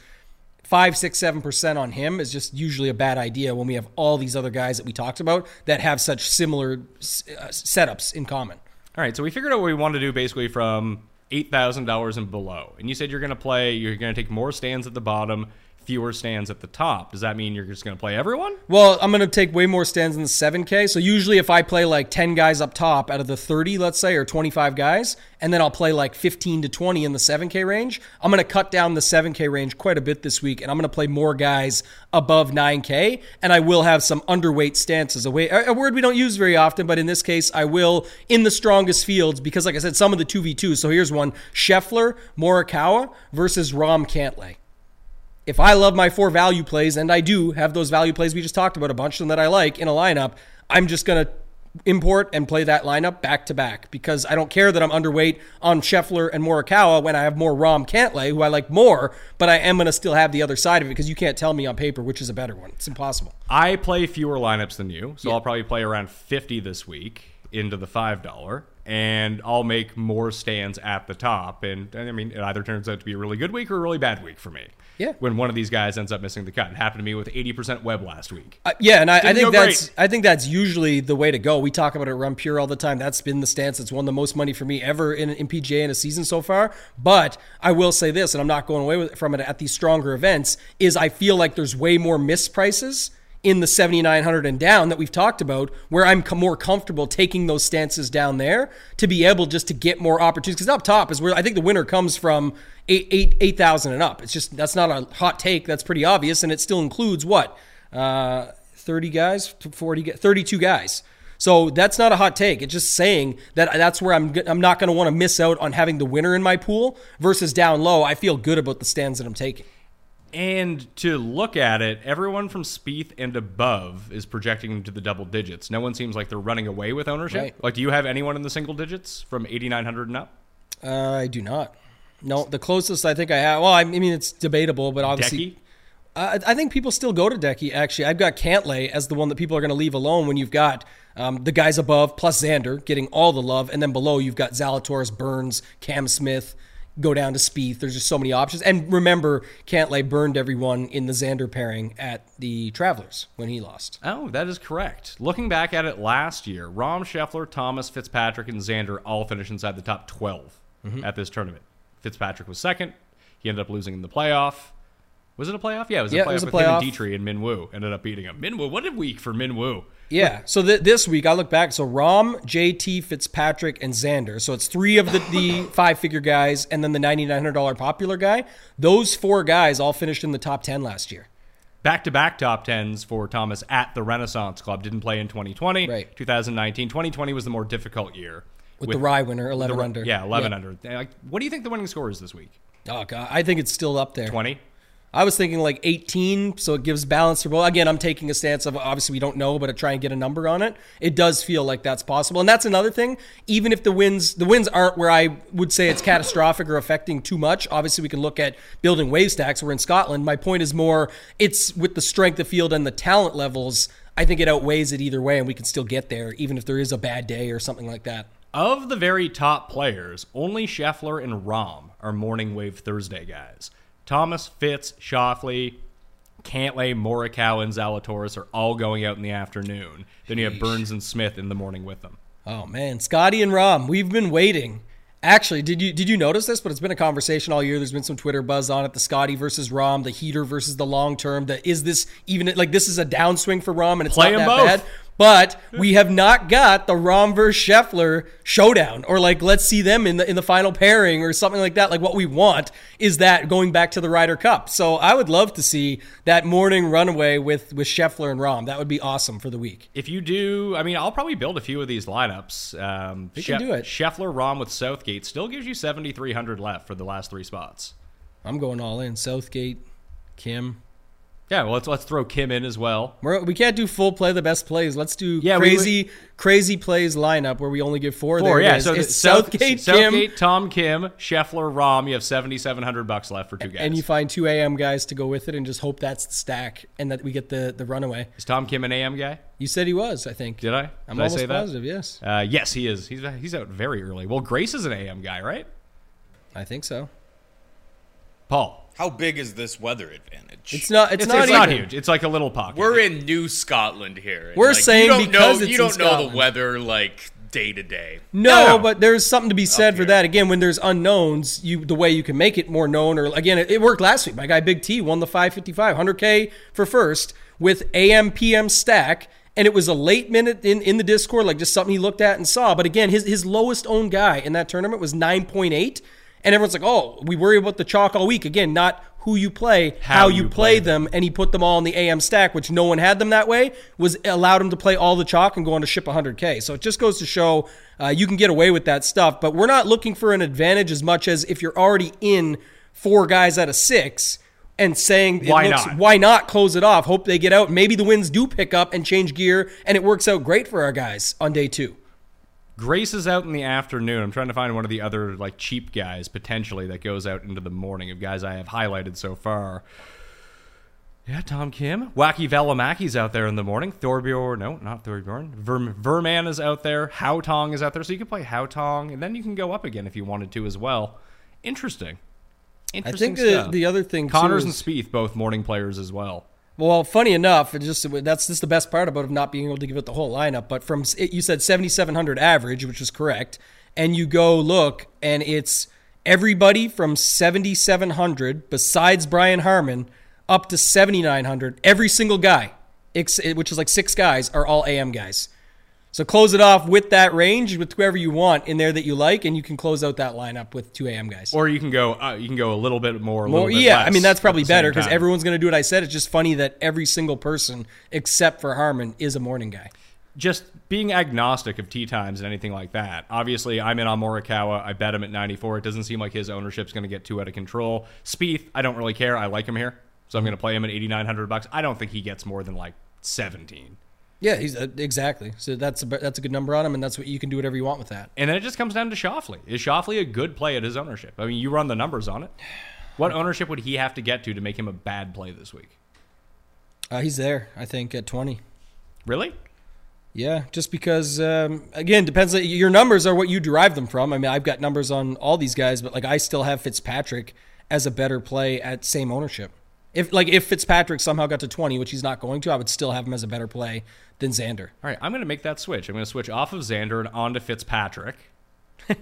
D: five, six, seven percent on him is just usually a bad idea when we have all these other guys that we talked about that have such similar uh, setups in common.
C: All right, so we figured out what we want to do basically from eight thousand dollars and below. And you said you're going to play. You're going to take more stands at the bottom, fewer stands at the top. Does that mean you're just going to play everyone?
D: Well, I'm going to take way more stands in the 7K. So usually if I play like 10 guys up top out of the 30, let's say, or 25 guys, and then I'll play like 15 to 20 in the 7K range, I'm going to cut down the 7K range quite a bit this week, and I'm going to play more guys above 9K, and I will have some underweight stances. A, a word we don't use very often, but in this case, I will in the strongest fields because, like I said, some of the 2v2s. So here's one Scheffler, Morikawa versus Rahm Cantlay if I love my four value plays, and I do have those value plays we just talked about, a bunch of them that I like in a lineup, I'm just going to import and play that lineup back to back because I don't care that I'm underweight on Scheffler and Morikawa when I have more Rahm Cantlay, who I like more, but I am going to still have the other side of it because you can't tell me on paper which is a better one. It's impossible.
C: I play fewer lineups than you, so I'll probably play around 50 this week into the $5, and I'll make more stands at the top. And, and I mean, it either turns out to be a really good week or a really bad week for me.
D: Yeah.
C: When one of these guys ends up missing the cut. It happened to me with 80% web last week.
D: Uh, yeah, and I, I think that's
C: great.
D: I think that's usually the way to go. We talk about it Run Pure all the time. That's been the stance that's won the most money for me ever in, in PGA in a season so far. But I will say this, and I'm not going away with, from it at these stronger events, is I feel like there's way more misprices in the 7900 and down that we've talked about where I'm more comfortable taking those stances down there to be able just to get more opportunities. Because up top is where I think the winner comes from eight eight eight thousand and up. It's just that's not a hot take. That's pretty obvious and it still includes what? Uh 30 guys 40 32 guys. So that's not a hot take. It's just saying that that's where I'm I'm not going to want to miss out on having the winner in my pool versus down low. I feel good about the stands that I'm taking
C: And to look at it, everyone from Spieth and above is projecting into the double digits. No one seems like they're running away with ownership.
D: Right.
C: Like, do you have anyone in the single digits from 8,900 and up?
D: Uh, I do not. No, the closest I think I have. Well, I mean it's debatable, but obviously,
C: Decky?
D: Uh, I think people still go to Decky. Actually, I've got Cantlay as the one that people are going to leave alone when you've got um, the guys above plus Xander getting all the love, and then below you've got Zalatoris, Burns, Cam Smith. Go down to Spieth. There's just so many options. And remember, Cantlay burned everyone in the Xander pairing at the Travelers when he lost.
C: Oh, that is correct. Looking back at it last year, Rahm Scheffler, Thomas, Fitzpatrick, and Xander all finished inside the top 12
D: Mm-hmm.
C: at this tournament. Fitzpatrick was second. He ended up losing in the playoff. Was it a playoff? Yeah, it was
D: Yeah,
C: a playoff
D: it was a
C: with him and
D: playoff.
C: Detry and Minwoo. Ended up beating him. Minwoo, what a week for Minwoo.
D: Yeah. So th- this week I look back. So Rahm, JT, Fitzpatrick, and Xander. So it's three of the, the (laughs) five figure guys, and then the ninety nine hundred dollar popular guy. Those four guys all finished in the top ten last year.
C: Back to back top tens for Thomas at the Renaissance Club. Didn't play in 2020.
D: Right.
C: 2019. 2020 was the more difficult year.
D: With, the Rai winner, eleven
C: the-
D: under.
C: Yeah, 11 under. Like, what do you think the winning score is this week?
D: Oh god, I think it's still up there.
C: 20?
D: I was thinking like 18, so it gives balance for both. Again, I'm taking a stance of obviously we don't know, but to try and get a number on it. It does feel like that's possible, and that's another thing. Even if the winds the winds aren't where I would say it's catastrophic or affecting too much. Obviously, we can look at building wave stacks. We're in Scotland. My point is more, it's with the strength of field and the talent levels. I think it outweighs it either way, and we can still get there, even if there is a bad day or something like that.
C: Of the very top players, only Scheffler and Rahm are morning wave Thursday guys. Thomas, Fitz, Schauffele, Cantlay, Morikawa, and Zalatoris are all going out in the afternoon. Then you have Burns and Smith in the morning with them.
D: Oh man, Scotty and Rahm, we've been waiting. Actually, did you did you notice this? But it's been a conversation all year. There's been some Twitter buzz on it. The Scotty versus Rahm, the heater versus the long term. The is this even like this is a downswing for Rahm and it's
C: Play
D: not that
C: both.
D: bad. But we have not got the Rahm versus Scheffler showdown, or like let's see them in the in the final pairing or something like that. Like what we want is that going back to the Ryder Cup. So I would love to see that morning runaway with with Scheffler and Rahm. That would be awesome for the week.
C: If you do, I mean, I'll probably build a few of these lineups. Um,
D: We can do it.
C: Scheffler, Rahm with Southgate still gives you 7,300 left for the last three spots.
D: I'm going all in. Southgate, Kim.
C: Yeah, well, let's let's throw Kim in as well.
D: We're, we can't do full play the best plays. Let's do
C: Yeah, we-
D: crazy crazy plays lineup where we only give four.
C: Four,
D: there
C: yeah.
D: is.
C: So
D: it's Southgate, Kim,
C: Southgate, Tom Kim, Scheffler, Rahm. You have 7,700 bucks left for two guys.
D: and you find two AM guys to go with it, and just hope that's the stack and that we get the the runaway.
C: Is Tom Kim an AM guy?
D: You said he was. I think.
C: Did I?
D: I'm
C: Did I
D: almost
C: say that?
D: positive. Yes,
C: Uh, yes, he is. He's he's out very early. Well, Grace is an AM guy, right?
D: I think so.
C: Paul.
A: How big is this weather advantage?
D: It's not. It's,
C: It's,
D: not,
C: it's not
D: even.
C: huge. It's like a little pocket.
A: We're in New Scotland here.
D: We're
A: like,
D: saying
A: you don't
D: because
A: know,
D: it's
A: you don't know
D: Scotland.
A: the weather like day to day.
D: No,
C: No.
D: but there's something to be said for
A: here.
D: that. Again, when there's unknowns, you the way you can make it more known. Or again, it, it worked last week. My guy Big T won the 555, 100k for first with AM PM stack, and it was a late minute in, in the Discord, like just something he looked at and saw. But again, his his lowest owned guy in that tournament was 9.8, and everyone's like, oh, we worry about the chalk all week. Again, not who you play, how, you, play, them, and he put them all in the AM stack, which no one had them that way. Was allowed him to play all the chalk and go on to ship 100k. So it just goes to show uh, you can get away with that stuff. But we're not looking for an advantage as much as if you're already in four guys out of six and saying
C: Why
D: looks-
C: not?
D: why not close it off? Hope they get out. Maybe the winds do pick up and change gear, and it works out great for our guys on day two.
C: Grace is out in the afternoon. I'm trying to find one of the other like cheap guys potentially that goes out into the morning of guys I have highlighted so far. Yeah, Tom Kim. Wacky Valimaki's out there in the morning. Thorbjorn, no, not Thorbjorn. Verm, Veerman is out there. Haotong is out there. So you can play Haotong, and then you can go up again if you wanted to as well. Interesting. Interesting.
D: I think the,
C: stuff.
D: the other thing
C: Conners
D: too
C: and
D: is,
C: Spieth, both morning players as well.
D: Well, funny enough, it just that's just the best part about not being able to give it the whole lineup. But from you said 7,700 average, which is correct, and you go look, and it's everybody from 7,700 besides Brian Harman up to 7,900. Every single guy, which is like six guys, are all AM guys. So close it off with that range with whoever you want in there that you like, and you can close out that lineup with two AM guys.
C: Or you can go, uh, you can go a little bit more.
D: More,
C: little bit
D: yeah, I mean that's probably better because everyone's going to do what I said. It's just funny that every single person except for Harman is a morning guy.
C: just being agnostic of tee times and anything like that. Obviously, I'm in on Morikawa. I bet him at 94. It doesn't seem like his ownership's going to get too out of control. Spieth, I don't really care. I like him here, so I'm going to play him at 8,900 bucks. I don't think he gets more than like 17.
D: Yeah, he's uh, exactly. So that's a, that's a good number on him, and that's what you can do whatever you want with that.
C: And then it just comes down to Schauffele. Is Schauffele a good play at his ownership? I mean, you run the numbers on it. What ownership would he have to get to to make him a bad play this week?
D: Uh, he's there, I think, at twenty.
C: Really?
D: Yeah, just because um, again depends. Your numbers are what you derive them from. I mean, I've got numbers on all these guys, but like I still have Fitzpatrick as a better play at same ownership. If like if Fitzpatrick somehow got to twenty, which he's not going to, I would still have him as a better play than Xander.
C: All right, I'm going to make that switch. I'm going to switch off of Xander and onto Fitzpatrick. (laughs)
D: All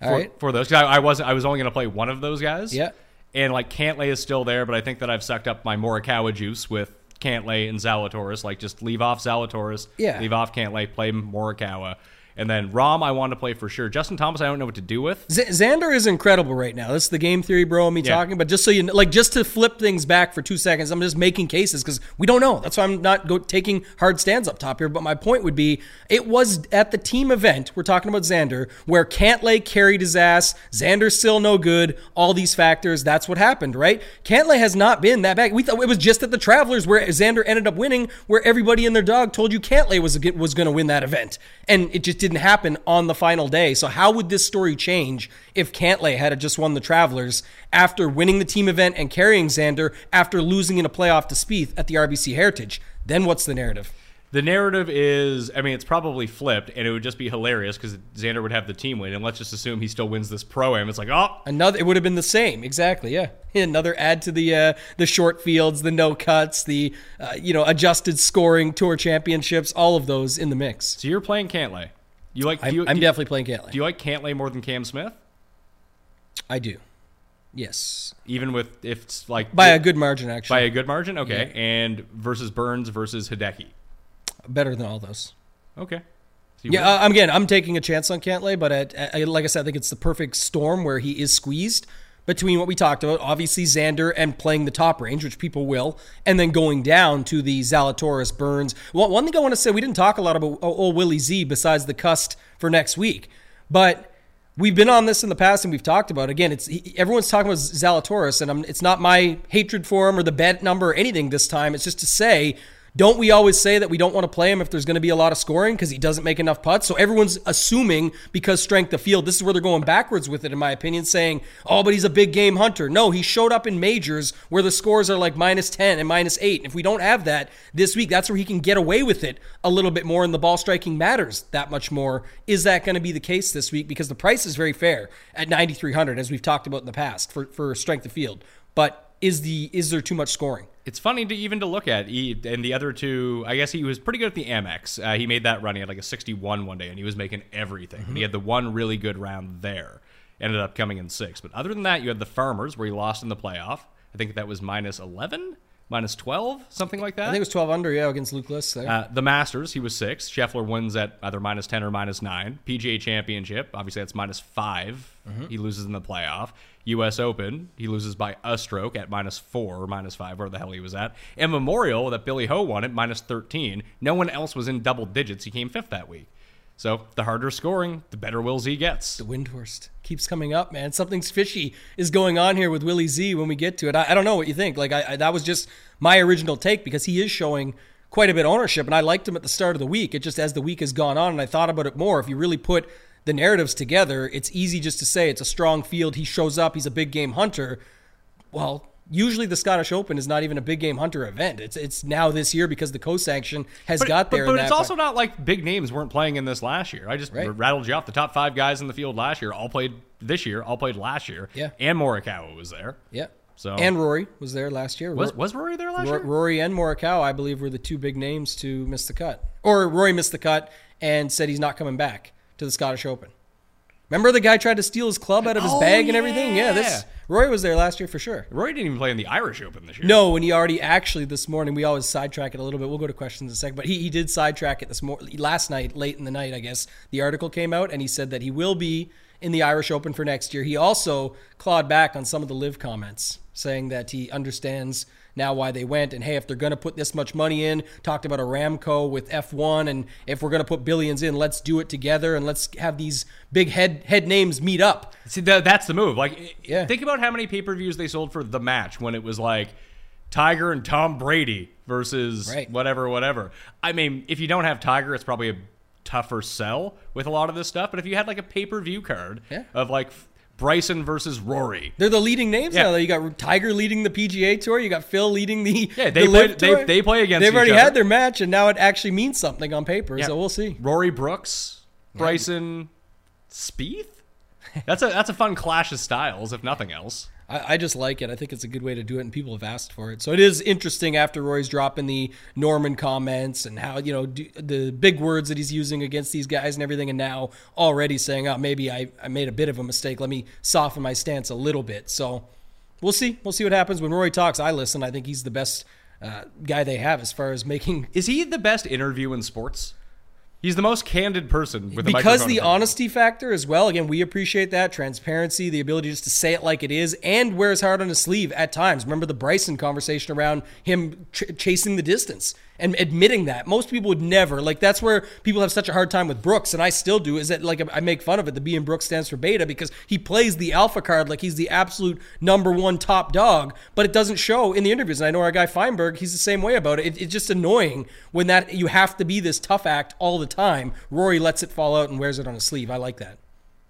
C: for,
D: right.
C: for those. I, I wasn't. I was only going to play one of those guys.
D: Yeah.
C: And like Cantlay is still there, but I think that I've sucked up my Morikawa juice with Cantlay and Zalatoris. Like just leave off Zalatoris.
D: Yeah.
C: Leave off Cantlay. Play Morikawa. And then Rahm, I want to play for sure. Justin Thomas, I don't know what to do with.
D: Z- Xander is incredible right now. This is the game theory, bro. and Me
C: Yeah.
D: talking, but just so you know, like, just to flip things back for two seconds, I'm just making cases because we don't know. That's why I'm not go- taking hard stands up top here. But my point would be, it was at the team event we're talking about Xander, where Cantlay carried his ass. Xander's still no good. All these factors. That's what happened, right? Cantlay has not been that bad. We thought it was just at the Travelers where Xander ended up winning, where everybody and their dog told you Cantlay was was going to win that event, and it just didn't happen on the final day. So how would this story change if Cantlay had just won the Travelers after winning the team event and carrying Xander after losing in a playoff to Spieth at the RBC Heritage? Then what's the narrative?
C: The narrative is, I mean, it's probably flipped, and it would just be hilarious because Xander would have the team win, and let's just assume he still wins this pro am. It's like, oh,
D: Another, it would have been the same, exactly. Yeah, (laughs) another add to the uh, the short fields, the no cuts, the uh, you know adjusted scoring, tour championships, all of those in the mix.
C: so you're playing Cantlay. You like?
D: I'm,
C: do you,
D: I'm definitely playing Cantlay.
C: do you like Cantlay more than Cam Smith?
D: I do. Yes,
C: Even with if it's like
D: by a good margin, actually.
C: by a good margin, okay. And versus Burns versus Hideki.
D: Better than all those.
C: Okay. So
D: Yeah, uh, I'm again. I'm taking a chance on Cantlay, but like I said, I think it's the perfect storm where he is squeezed between what we talked about, obviously Xander and playing the top range, which people will, and then going down to the Zalatoris Burns. Well, one thing I want to say, we didn't talk a lot about oh, old Willie Z besides the cust for next week, but we've been on this in the past and we've talked about it. again. It's everyone's talking about Zalatoris, and I'm, it's not my hatred for him or the bet number or anything this time. It's just to say. Don't we always say that we don't want to play him if there's going to be a lot of scoring because he doesn't make enough putts? So everyone's assuming because strength of field, this is where they're going backwards with it, in my opinion, saying, oh, but he's a big game hunter. No, he showed up in majors where the scores are like minus 10 and minus 8. And if we don't have that this week, that's where he can get away with it a little bit more and the ball striking matters that much more. Is that going to be the case this week? Because the price is very fair at 9,300, as we've talked about in the past for, for strength of field. But is the is there too much scoring?
C: It's funny to even to look at. He, and the other two, I guess he was pretty good at the Amex. Uh, he made that run. He had like a 61 one day, and he was making everything. And he had the one really good round there. Ended up coming in six. But other than that, you had the Farmers where he lost in the playoff. I think that was minus 11, minus 12, something like that.
D: I think it was 12 under, yeah, against Luke List.
C: Uh, the Masters, he was six. Scheffler wins at either minus 10 or minus 9. PGA Championship, obviously that's minus 5. He loses in the playoff. U.S. Open, he loses by a stroke at minus 4 or minus 5, where the hell he was at. And Memorial, that Billy Ho won at minus 13. No one else was in double digits. He came fifth that week. So the harder scoring, the better Will Z gets.
D: The Windhorst keeps coming up, man. Something's fishy is going on here with Willie Z when we get to it. I, I don't know what you think. Like I, I, that was just my original take because he is showing quite a bit ownership, and I liked him at the start of the week. It just as the week has gone on, and I thought about it more. If you really put the narratives together, it's easy just to say it's a strong field. He shows up. He's a big game hunter. Well, usually the Scottish Open is not even a big game hunter event. It's it's now this year because the co-sanction has
C: But,
D: got there.
C: but, but it's also not like big names weren't playing in this last year. I just
D: Right.
C: rattled you off. The top five guys in the field last year all played this year, all played last year.
D: Yeah.
C: And Morikawa was there.
D: yeah.
C: So-
D: and Rory was there last year.
C: Was was Rory there last
D: Ro-
C: year?
D: Rory and Morikawa, I believe, were the two big names to miss the cut. Or Rory missed the cut and said he's not coming back to the Scottish Open. Remember the guy tried to steal his club out of his
C: Oh,
D: bag and oh, everything? Yeah, this
C: yeah.
D: Rory was there last year for sure.
C: Roy didn't even play in the Irish Open this year.
D: No, and he already actually this morning we always sidetrack it a little bit. We'll go to questions in a second, but he, he did sidetrack it this morning last night, late in the night, I guess. The article came out and he said that he will be in the Irish Open for next year. He also clawed back on some of the LIV comments, saying that he understands now why they went and hey, if they're going to put this much money in, talked about Aramco with F1 and if we're going to put billions in, let's do it together and let's have these big head head names meet up.
C: See, that, that's the move. Like,
D: Yeah.
C: think about how many pay per views they sold for the match when it was like Tiger and Tom Brady versus
D: Right.
C: whatever, whatever. I mean, if you don't have Tiger, it's probably a tougher sell with a lot of this stuff. But if you had like a pay per view card
D: Yeah.
C: of like Bryson versus Rory,
D: They're the leading names
C: Yeah.
D: now. You got Tiger leading the PGA Tour. You got Phil leading the
C: Yeah, they
D: the
C: play- they- they play against
D: They've already
C: other.
D: had their match, and now it actually means something on paper.
C: Yeah.
D: So we'll see.
C: Rory Brooks, Bryson Spieth. That's a that's a fun clash of styles, if nothing else.
D: I, I just like it. I think it's a good way to do it, and people have asked for it. So it is interesting after Roy's dropping the Norman comments and how you know do, the big words that he's using against these guys and everything, and now already saying, "Oh, maybe I, I made a bit of a mistake. Let me soften my stance a little bit." So we'll see. We'll see what happens when Roy talks. I listen. I think he's the best uh, guy they have as far as making
C: Is he the best interview in sports? He's the most candid person with
D: because the
C: in front of him.
D: honesty factor as well. Again, we appreciate that transparency, the ability just to say it like it is, and wears hard on his sleeve at times. Remember the Bryson conversation around him ch- chasing the distance and admitting that. Most people would never like. That's where people have such a hard time with Brooks, and I still do. Is that like I make fun of it? The B in Brooks stands for beta because he plays the alpha card like he's the absolute number one top dog, but it doesn't show in the interviews. And I know our guy Feinberg, he's the same way about it. it it's just annoying when that you have to be this tough act all the time. Rory lets it fall out and wears it on his sleeve. I like that.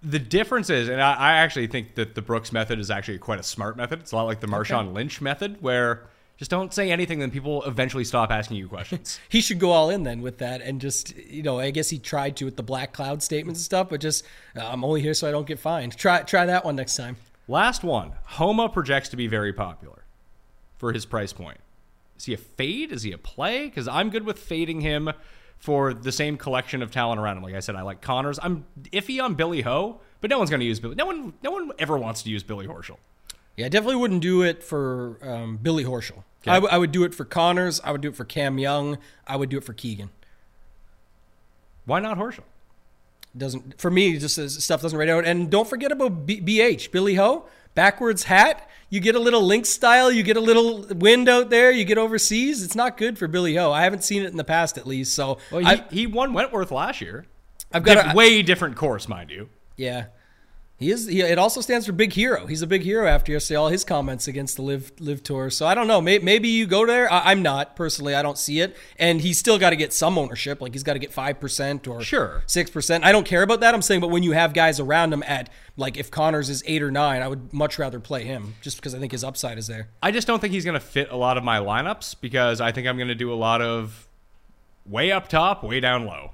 C: The difference is, and I, I actually think that the Brooks method is actually quite a smart method. It's a lot like the Marshawn Lynch method, where just don't say anything, then people eventually stop asking you questions. (laughs)
D: He should go all in then with that and just, you know, I guess he tried to with the black cloud statements and stuff, but just, uh, I'm only here so I don't get fined. Try try that one next time.
C: Last one. Homa projects to be very popular for his price point. Is he a fade? Is he a play? Because I'm good with fading him for the same collection of talent around him. Like I said, I like Conners. I'm iffy on Billy Ho, but no one's going to use Billy. No one, no one ever wants to use Billy Horschel.
D: Yeah, I definitely wouldn't do it for um, Billy Horschel. I, w- I would do it for Conners. I would do it for Cam Young. I would do it for Keegan.
C: Why not Horschel?
D: doesn't for me just stuff doesn't rate out and don't forget about B- bh billy ho backwards hat you get a little link style you get a little wind out there you get overseas it's not good for billy ho i haven't seen it in the past at least so
C: Well, he,
D: I,
C: he won Wentworth last year.
D: i've got a,
C: way different course, mind you.
D: yeah he is he, it also stands for big hero he's a big hero after yesterday all his comments against the LIV LIV tour so i don't know maybe, maybe you go there I, i'm not personally i don't see it and he's still got to get some ownership like he's got to get 5% or
C: Sure.
D: six percent. I don't care about that. I'm saying, but when you have guys around him at like if Conners is eight or nine, I would much rather play him just because I think his upside is there.
C: I just don't think he's going to fit a lot of my lineups because I think I'm going to do a lot of way up top, way down low,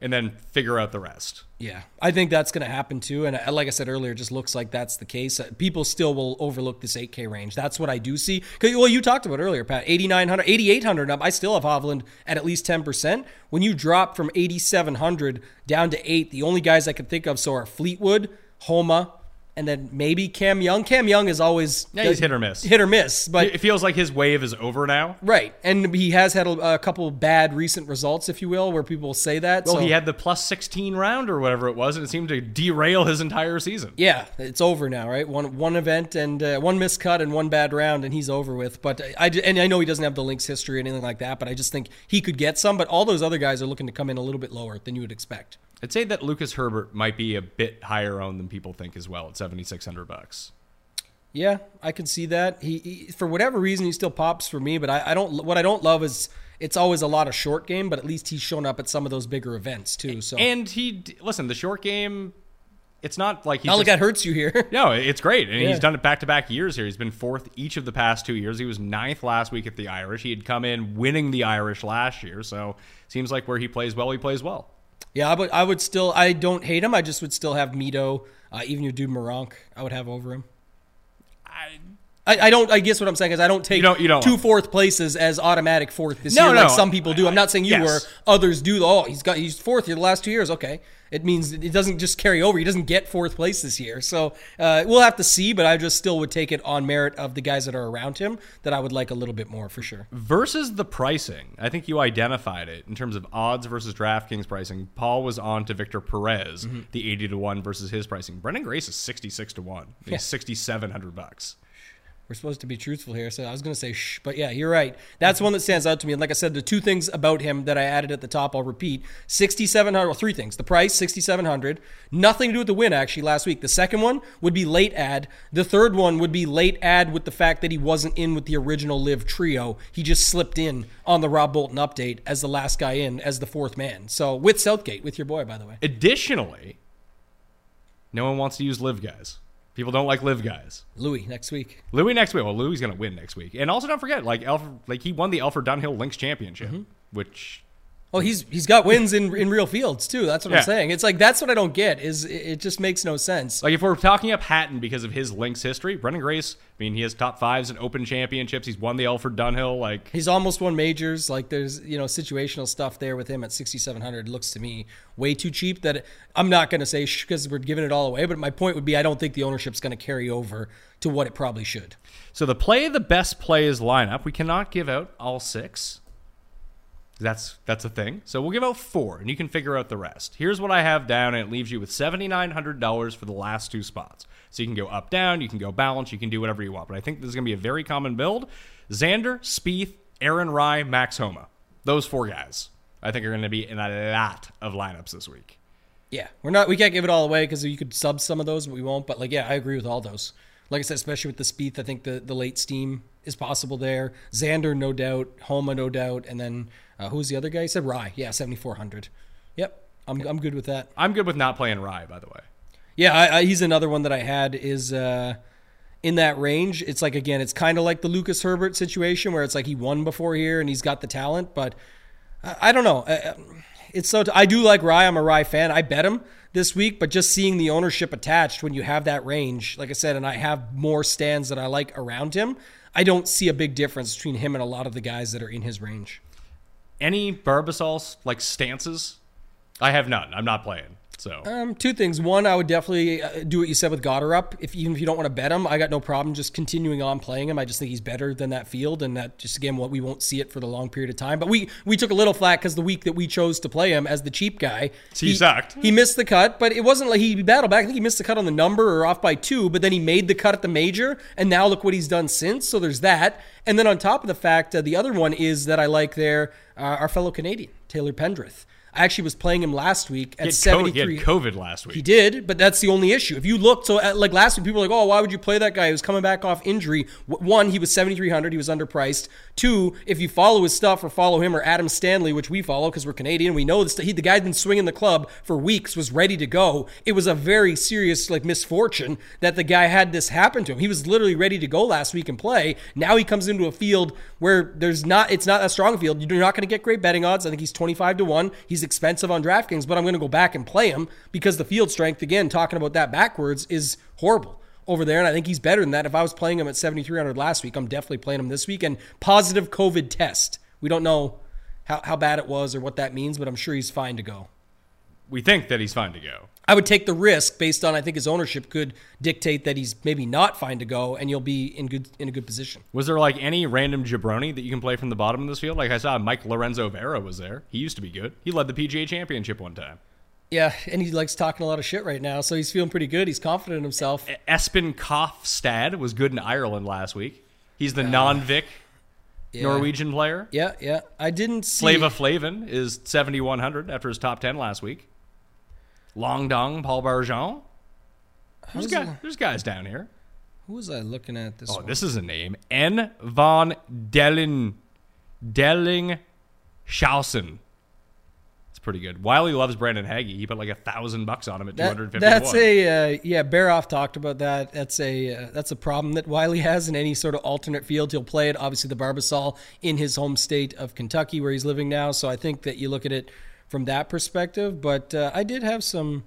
C: and then figure out the rest.
D: Yeah, I think that's going to happen too. And uh, like I said earlier, it just looks like that's the case. Uh, People still will overlook this 8K range. That's what I do see. Well, you talked about earlier, Pat. 8,900, 8,800 up. I still have Hovland at at least 10%. When you drop from 8,700 down to 8, the only guys I can think of so are Fleetwood, Homa, and then maybe Cam Young. Cam Young is always
C: Yeah, he's hit or miss.
D: hit or miss, but
C: It feels like his wave is over now.
D: Right, and he has had a, a couple bad recent results, if you will, where people say that.
C: Well,
D: so,
C: he had the plus 16 round or whatever it was, and it seemed to derail his entire season.
D: yeah, it's over now, right? One one event and uh, one miscut and one bad round, and he's over with. But I I- and I know he doesn't have the links history or anything like that, but I just think he could get some. But all those other guys are looking to come in a little bit lower than you would expect.
C: I'd say that Lucas Herbert might be a bit higher owned than people think as well at 7600 bucks.
D: Yeah, I can see that. He, he for whatever reason he still pops for me, but I, I don't. What I don't love is it's always a lot of short game, but at least he's shown up at some of those bigger events too. So
C: And he listen, the short game it's not like he's
D: not like that hurts you here.
C: No, it's great. And
D: Yeah.
C: he's done it back to back years here. He's been fourth each of the past two years. He was ninth last week at the Irish. He had come in winning the Irish last year. So seems like where he plays well, he plays well.
D: Yeah, I would, I would still. I don't hate him. I just would still have Mito, uh, even your dude Meronk, I would have over him. I, I don't. I guess what I'm saying is I don't take
C: You don't- you don't
D: two fourth places as automatic fourth this
C: No,
D: year
C: no.
D: like some people do. I'm not saying you
C: Yes.
D: were. Others do. Oh, he's got he's fourth here the last two years. Okay, it means it doesn't just carry over. He doesn't get fourth place this year. So uh, we'll have to see. But I just still would take it on merit of the guys that are around him that I would like a little bit more for sure.
C: Versus the pricing, I think you identified it in terms of odds versus DraftKings pricing. Paul was on to Victor Perez,
D: Mm-hmm.
C: the 80 to 1 versus his pricing. Branden Grace is 66 to 1. He's
D: Yeah.
C: 6700 bucks.
D: We're supposed to be truthful here, so I was going to say shh, but yeah, you're right. That's one that stands out to me. And like I said, the two things about him that I added at the top, I'll repeat: sixty-seven hundred. Well, three things: the price, sixty-seven hundred. Nothing to do with the win actually last week. The second one would be late ad. The third one would be late ad with the fact that he wasn't in with the original LIV trio. He just slipped in on the Rob Bolton update as the last guy in as the fourth man. So with Southgate, with your boy, by the way.
C: Additionally, no one wants to use LIV guys. People don't like LIV guys.
D: Louis next week.
C: Louis next week. Well, Louis going to win next week. And also don't forget, like Alfred, like he won the Alfred Dunhill Links Championship,
D: Mm-hmm.
C: which
D: Oh, he's he's got wins in in real fields too. That's what
C: Yeah.
D: I'm saying. It's like that's what I don't get. Is it it just makes no sense.
C: Like if we're talking up Hatton because of his links history, Branden Grace, I mean, he has top fives in open championships. He's won the Alfred Dunhill. Like
D: He's almost won majors. Like there's you know situational stuff there with him at 6,700 looks to me way too cheap. That I'm not going to say because we're giving it all away. But my point would be I don't think the ownership's going to carry over to what it probably should.
C: so, the play the best plays lineup. We cannot give out all six. That's that's a thing. So we'll give out four, and you can figure out the rest. Here's what I have down, and it leaves you with seventy nine hundred dollars for the last two spots. So you can go up, down, you can go balance, you can do whatever you want. But I think this is going to be a very common build. Xander, Spieth, Aaron Rai, Max Homa. Those four guys, I think, are going to be in a lot of lineups this week.
D: Yeah, we're not. We can't give it all away because you could sub some of those, but we won't. But like, yeah, I agree with all those. Like I said, especially with the Spieth, I think the the late steam is possible there. Xander, no doubt. Homa, no doubt. And then uh, who's the other guy? He said Rai. Yeah, 7,400. Yep, I'm I'm good with that.
C: I'm good with not playing Rai, by the way.
D: Yeah, I, I, he's another one that I had is uh, in that range. It's like again, it's kind of like the Lucas Herbert situation where it's like he won before here and he's got the talent, but I, I don't know. I- It's so I do like Rai. I'm a Rai fan. I bet him this week, but just seeing the ownership attached when you have that range, like I said, and I have more stands that I like around him, I don't see a big difference between him and a lot of the guys that are in his range.
C: Any Barbasol like stances? I have none. I'm not playing. So
D: Um, two things. One, I would definitely uh, do what you said with Goddard up. If even if you don't want to bet him, I got no problem just continuing on playing him. I just think he's better than that field, and that just again, what we won't see it for the long period of time. But we we took a little flack because the week that we chose to play him as the cheap guy,
C: He sucked.
D: He missed the cut, but it wasn't like he battled back. I think he missed the cut on the number or off by two, but then he made the cut at the major, and now look what he's done since. So there's that. And then on top of the fact, uh, the other one is that I like there uh, our fellow Canadian Taylor Pendrith. I actually was playing him last week at
C: had, co- he
D: 73.
C: had COVID last week.
D: He did, but that's the only issue. If you look, so at, like last week, people were like, "Oh, why would you play that guy? He was coming back off injury." One, he was seventy three hundred. He was underpriced. Two, if you follow his stuff or follow him or Adam Stanley, which we follow because we're Canadian, we know this. He, the guy's been swinging the club for weeks, was ready to go. It was a very serious like misfortune that the guy had this happen to him. He was literally ready to go last week and play. Now he comes into a field where there's not. It's not a strong field. You're not going to get great betting odds. I think he's twenty five to one. He's expensive on DraftKings, but I'm going to go back and play him because the field strength, again, talking about that backwards, is horrible over there. And I think he's better than that. If I was playing him at 7,300 last week, I'm definitely playing him this week. And positive COVID test. We don't know how, how bad it was or what that means, but I'm sure he's fine to go.
C: We think that he's fine to go.
D: I would take the risk based on I think his ownership could dictate that he's maybe not fine to go, and you'll be in good in a good position.
C: Was there like any random jabroni that you can play from the bottom of this field? Like I saw Mike Lorenzo Vera was there. He used to be good. He led the PGA Championship one time.
D: Yeah, and he likes talking a lot of shit right now, so he's feeling pretty good. He's confident in himself.
C: Espen Kofstad was good in Ireland last week. He's the non-Vic
D: Yeah.
C: Norwegian player.
D: Yeah, yeah. I didn't see.
C: Flava Flavin is 7100 after his top 10 last week. Long Dong, Paul Barjon. There's, guy, there's guys down here.
D: Who was I looking at this?
C: Oh,
D: one?
C: this is a name. N. von Dellen, Dellingshausen. It's pretty good. Wiley loves Brandon Hagy. He put like a thousand bucks on him at
D: That-
C: hundred fifty.
D: that's a uh, yeah. Baroff talked about that. That's a uh, that's a problem that Wiley has in any sort of alternate field. He'll play it. Obviously, the Barbasol in his home state of Kentucky, where he's living now. So I think that you look at it from that perspective. But uh, I did have some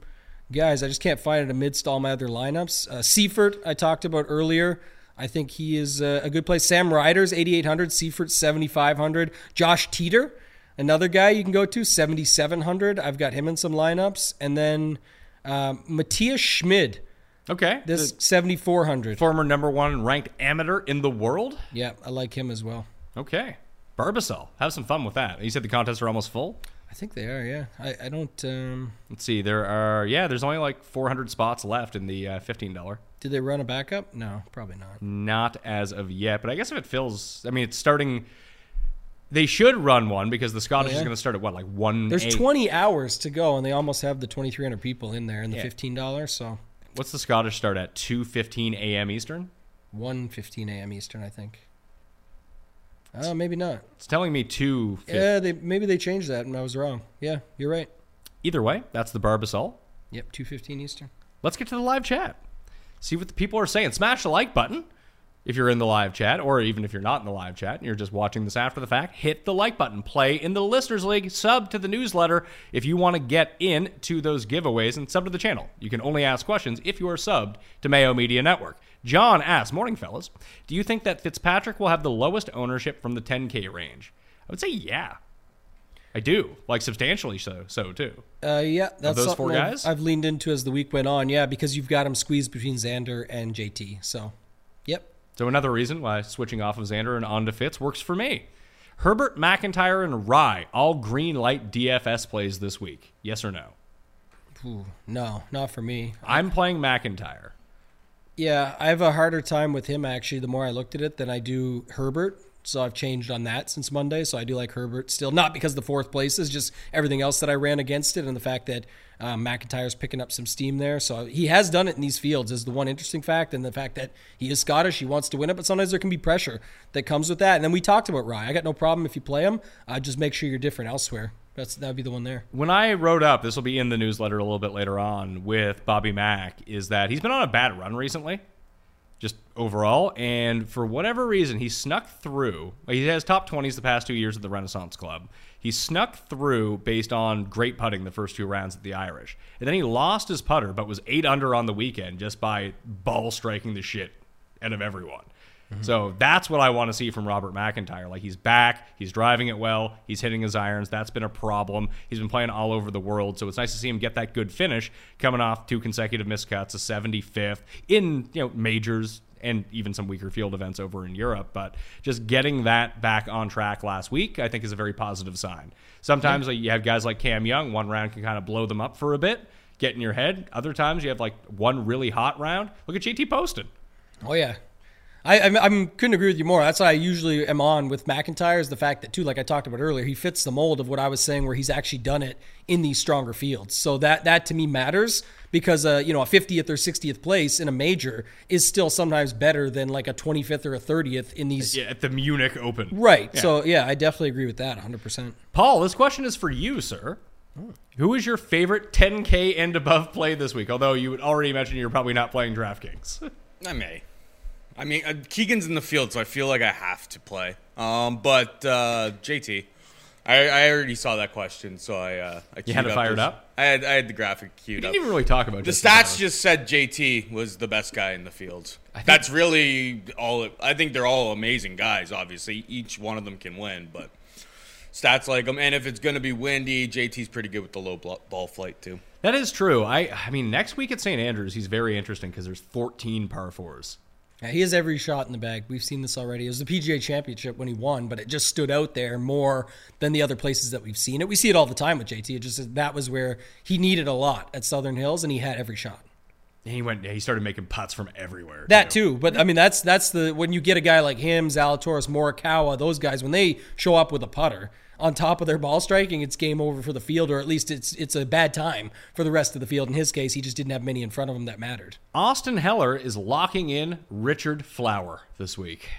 D: guys. I just can't find it amidst all my other lineups. Uh, Seifert, I talked about earlier. I think he is uh, a good play. Sam Ryder's 8,800, Seifert 7,500. Josh Teater, another guy you can go to, 7,700. I've got him in some lineups. And then um, Matthias Schmid,
C: okay.
D: this 7,400.
C: former number one ranked amateur in the world.
D: Yeah, I like him as well.
C: Okay. Barbasol. Have some fun with that. You said the contests are almost full.
D: I think they are, yeah. I, I don't. Um,
C: Let's see. There are yeah. There's only like 400 spots left in the uh, $15.
D: did they run a backup? No, probably not.
C: Not as of yet, but I guess if it fills, I mean, it's starting. They should run one because the Scottish
D: Oh, yeah.
C: is going to start at what, like one.
D: There's
C: eight?
D: 20 hours to go, and they almost have the 2,300 people in there in the
C: Yeah.
D: $15. So
C: What's the Scottish start at? 2:15 a.m. Eastern.
D: 1:15 a.m. Eastern, I think. Uh, maybe not.
C: It's telling me two.
D: Yeah, they maybe they changed that, and I was wrong. Yeah, you're right.
C: Either way, that's the Barbasol.
D: Yep, 2:15 Eastern.
C: Let's get to the live chat. See what the people are saying. Smash the like button if you're in the live chat, or even if you're not in the live chat and you're just watching this after the fact. Hit the like button. Play in the Listeners League. Sub to the newsletter if you want to get into those giveaways and sub to the channel. You can only ask questions if you are subbed to Mayo Media Network. John asks, Morning, fellas. Do you think that Fitzpatrick will have the lowest ownership from the 10K range? I would say yeah. I do. Like substantially so, so too.
D: Uh, yeah, that's
C: those four
D: I've-
C: guys?
D: I've, leaned into as the week went on. Yeah, because you've got him squeezed between Xander and JT. So, yep.
C: So another reason why switching off of Xander and onto Fitz works for me. Herbert, McIntyre, and Rai all green light DFS plays this week. Yes or no?
D: Ooh, no, not for me.
C: I'm playing McIntyre.
D: Yeah, I have a harder time with him actually. The more I looked at it, than I do Herbert. So I've changed on that since Monday. So I do like Herbert still, not because the fourth place is just everything else that I ran against it, and the fact that um, McIntyre's picking up some steam there. So he has done it in these fields is the one interesting fact, and the fact that he is Scottish, he wants to win it, but sometimes there can be pressure that comes with that. And then we talked about Rai. I got no problem if you play him. Uh, just make sure you're different elsewhere. That's that'd be the one there.
C: When I wrote up, this will be in the newsletter a little bit later on with Bobby Mack, is that he's been on a bad run recently, just overall. And for whatever reason, he snuck through. He has top 20s the past two years at the Renaissance Club. He snuck through based on great putting the first two rounds at the Irish. And then he lost his putter, but was eight under on the weekend just by ball striking the shit out of everyone. Mm-hmm. So that's what I want to see from Robert McIntyre. Like he's back, he's driving it well, he's hitting his irons. That's been a problem. He's been playing all over the world, so it's nice to see him get that good finish, coming off two consecutive miscuts, a 75th in you know majors and even some weaker field events over in Europe. But just getting that back on track last week, I think, is a very positive sign. Sometimes like, you have guys like Cam Young, one round can kind of blow them up for a bit, get in your head. Other times you have like one really hot round. Look at JT Poston.
D: Oh yeah, I I'm, I'm couldn't agree with you more. That's why I usually am on with McIntyre is the fact that too, like I talked about earlier, he fits the mold of what I was saying, where he's actually done it in these stronger fields. So that that to me matters because uh, you know a 50th or 60th place in a major is still sometimes better than like a 25th or a 30th in these.
C: Yeah, at the Munich Open.
D: Right.
C: Yeah.
D: So yeah, I definitely agree with that 100. percent
C: Paul, this question is for you, sir. Who is your favorite 10K and above play this week? Although you would already mention you're probably not playing DraftKings.
A: I may. I mean, uh, Keegan's in the field, so I feel like I have to play. Um, but uh, JT, I, I already saw that question, so I uh, I queued
C: had it fired
A: this-
C: up?
A: I had I had the graphic queued
C: You
A: up.
C: didn't even really talk about
A: the
C: Justin
A: stats just said JT was the best guy in the field. That's really all. It, I think they're all amazing guys. Obviously, each one of them can win, but stats like them. And if it's going to be windy, JT's pretty good with the low ball flight too.
C: That is true. I I mean, next week at St. Andrews, he's very interesting because there's 14 par fours.
D: Yeah, he has every shot in the bag. We've seen this already. It was the PGA Championship when he won, but it just stood out there more than the other places that we've seen it. We see it all the time with JT. It just that was where he needed a lot at Southern Hills, and he had every shot.
C: And he went. He started making putts from everywhere.
D: That too, but I mean that's that's the when you get a guy like him, Zalatoris, Morikawa, those guys when they show up with a putter on top of their ball striking, it's game over for the field, or at least it's it's a bad time for the rest of the field. In his case, he just didn't have many in front of him that mattered.
C: Austin Heller is locking in Richard Flower this week.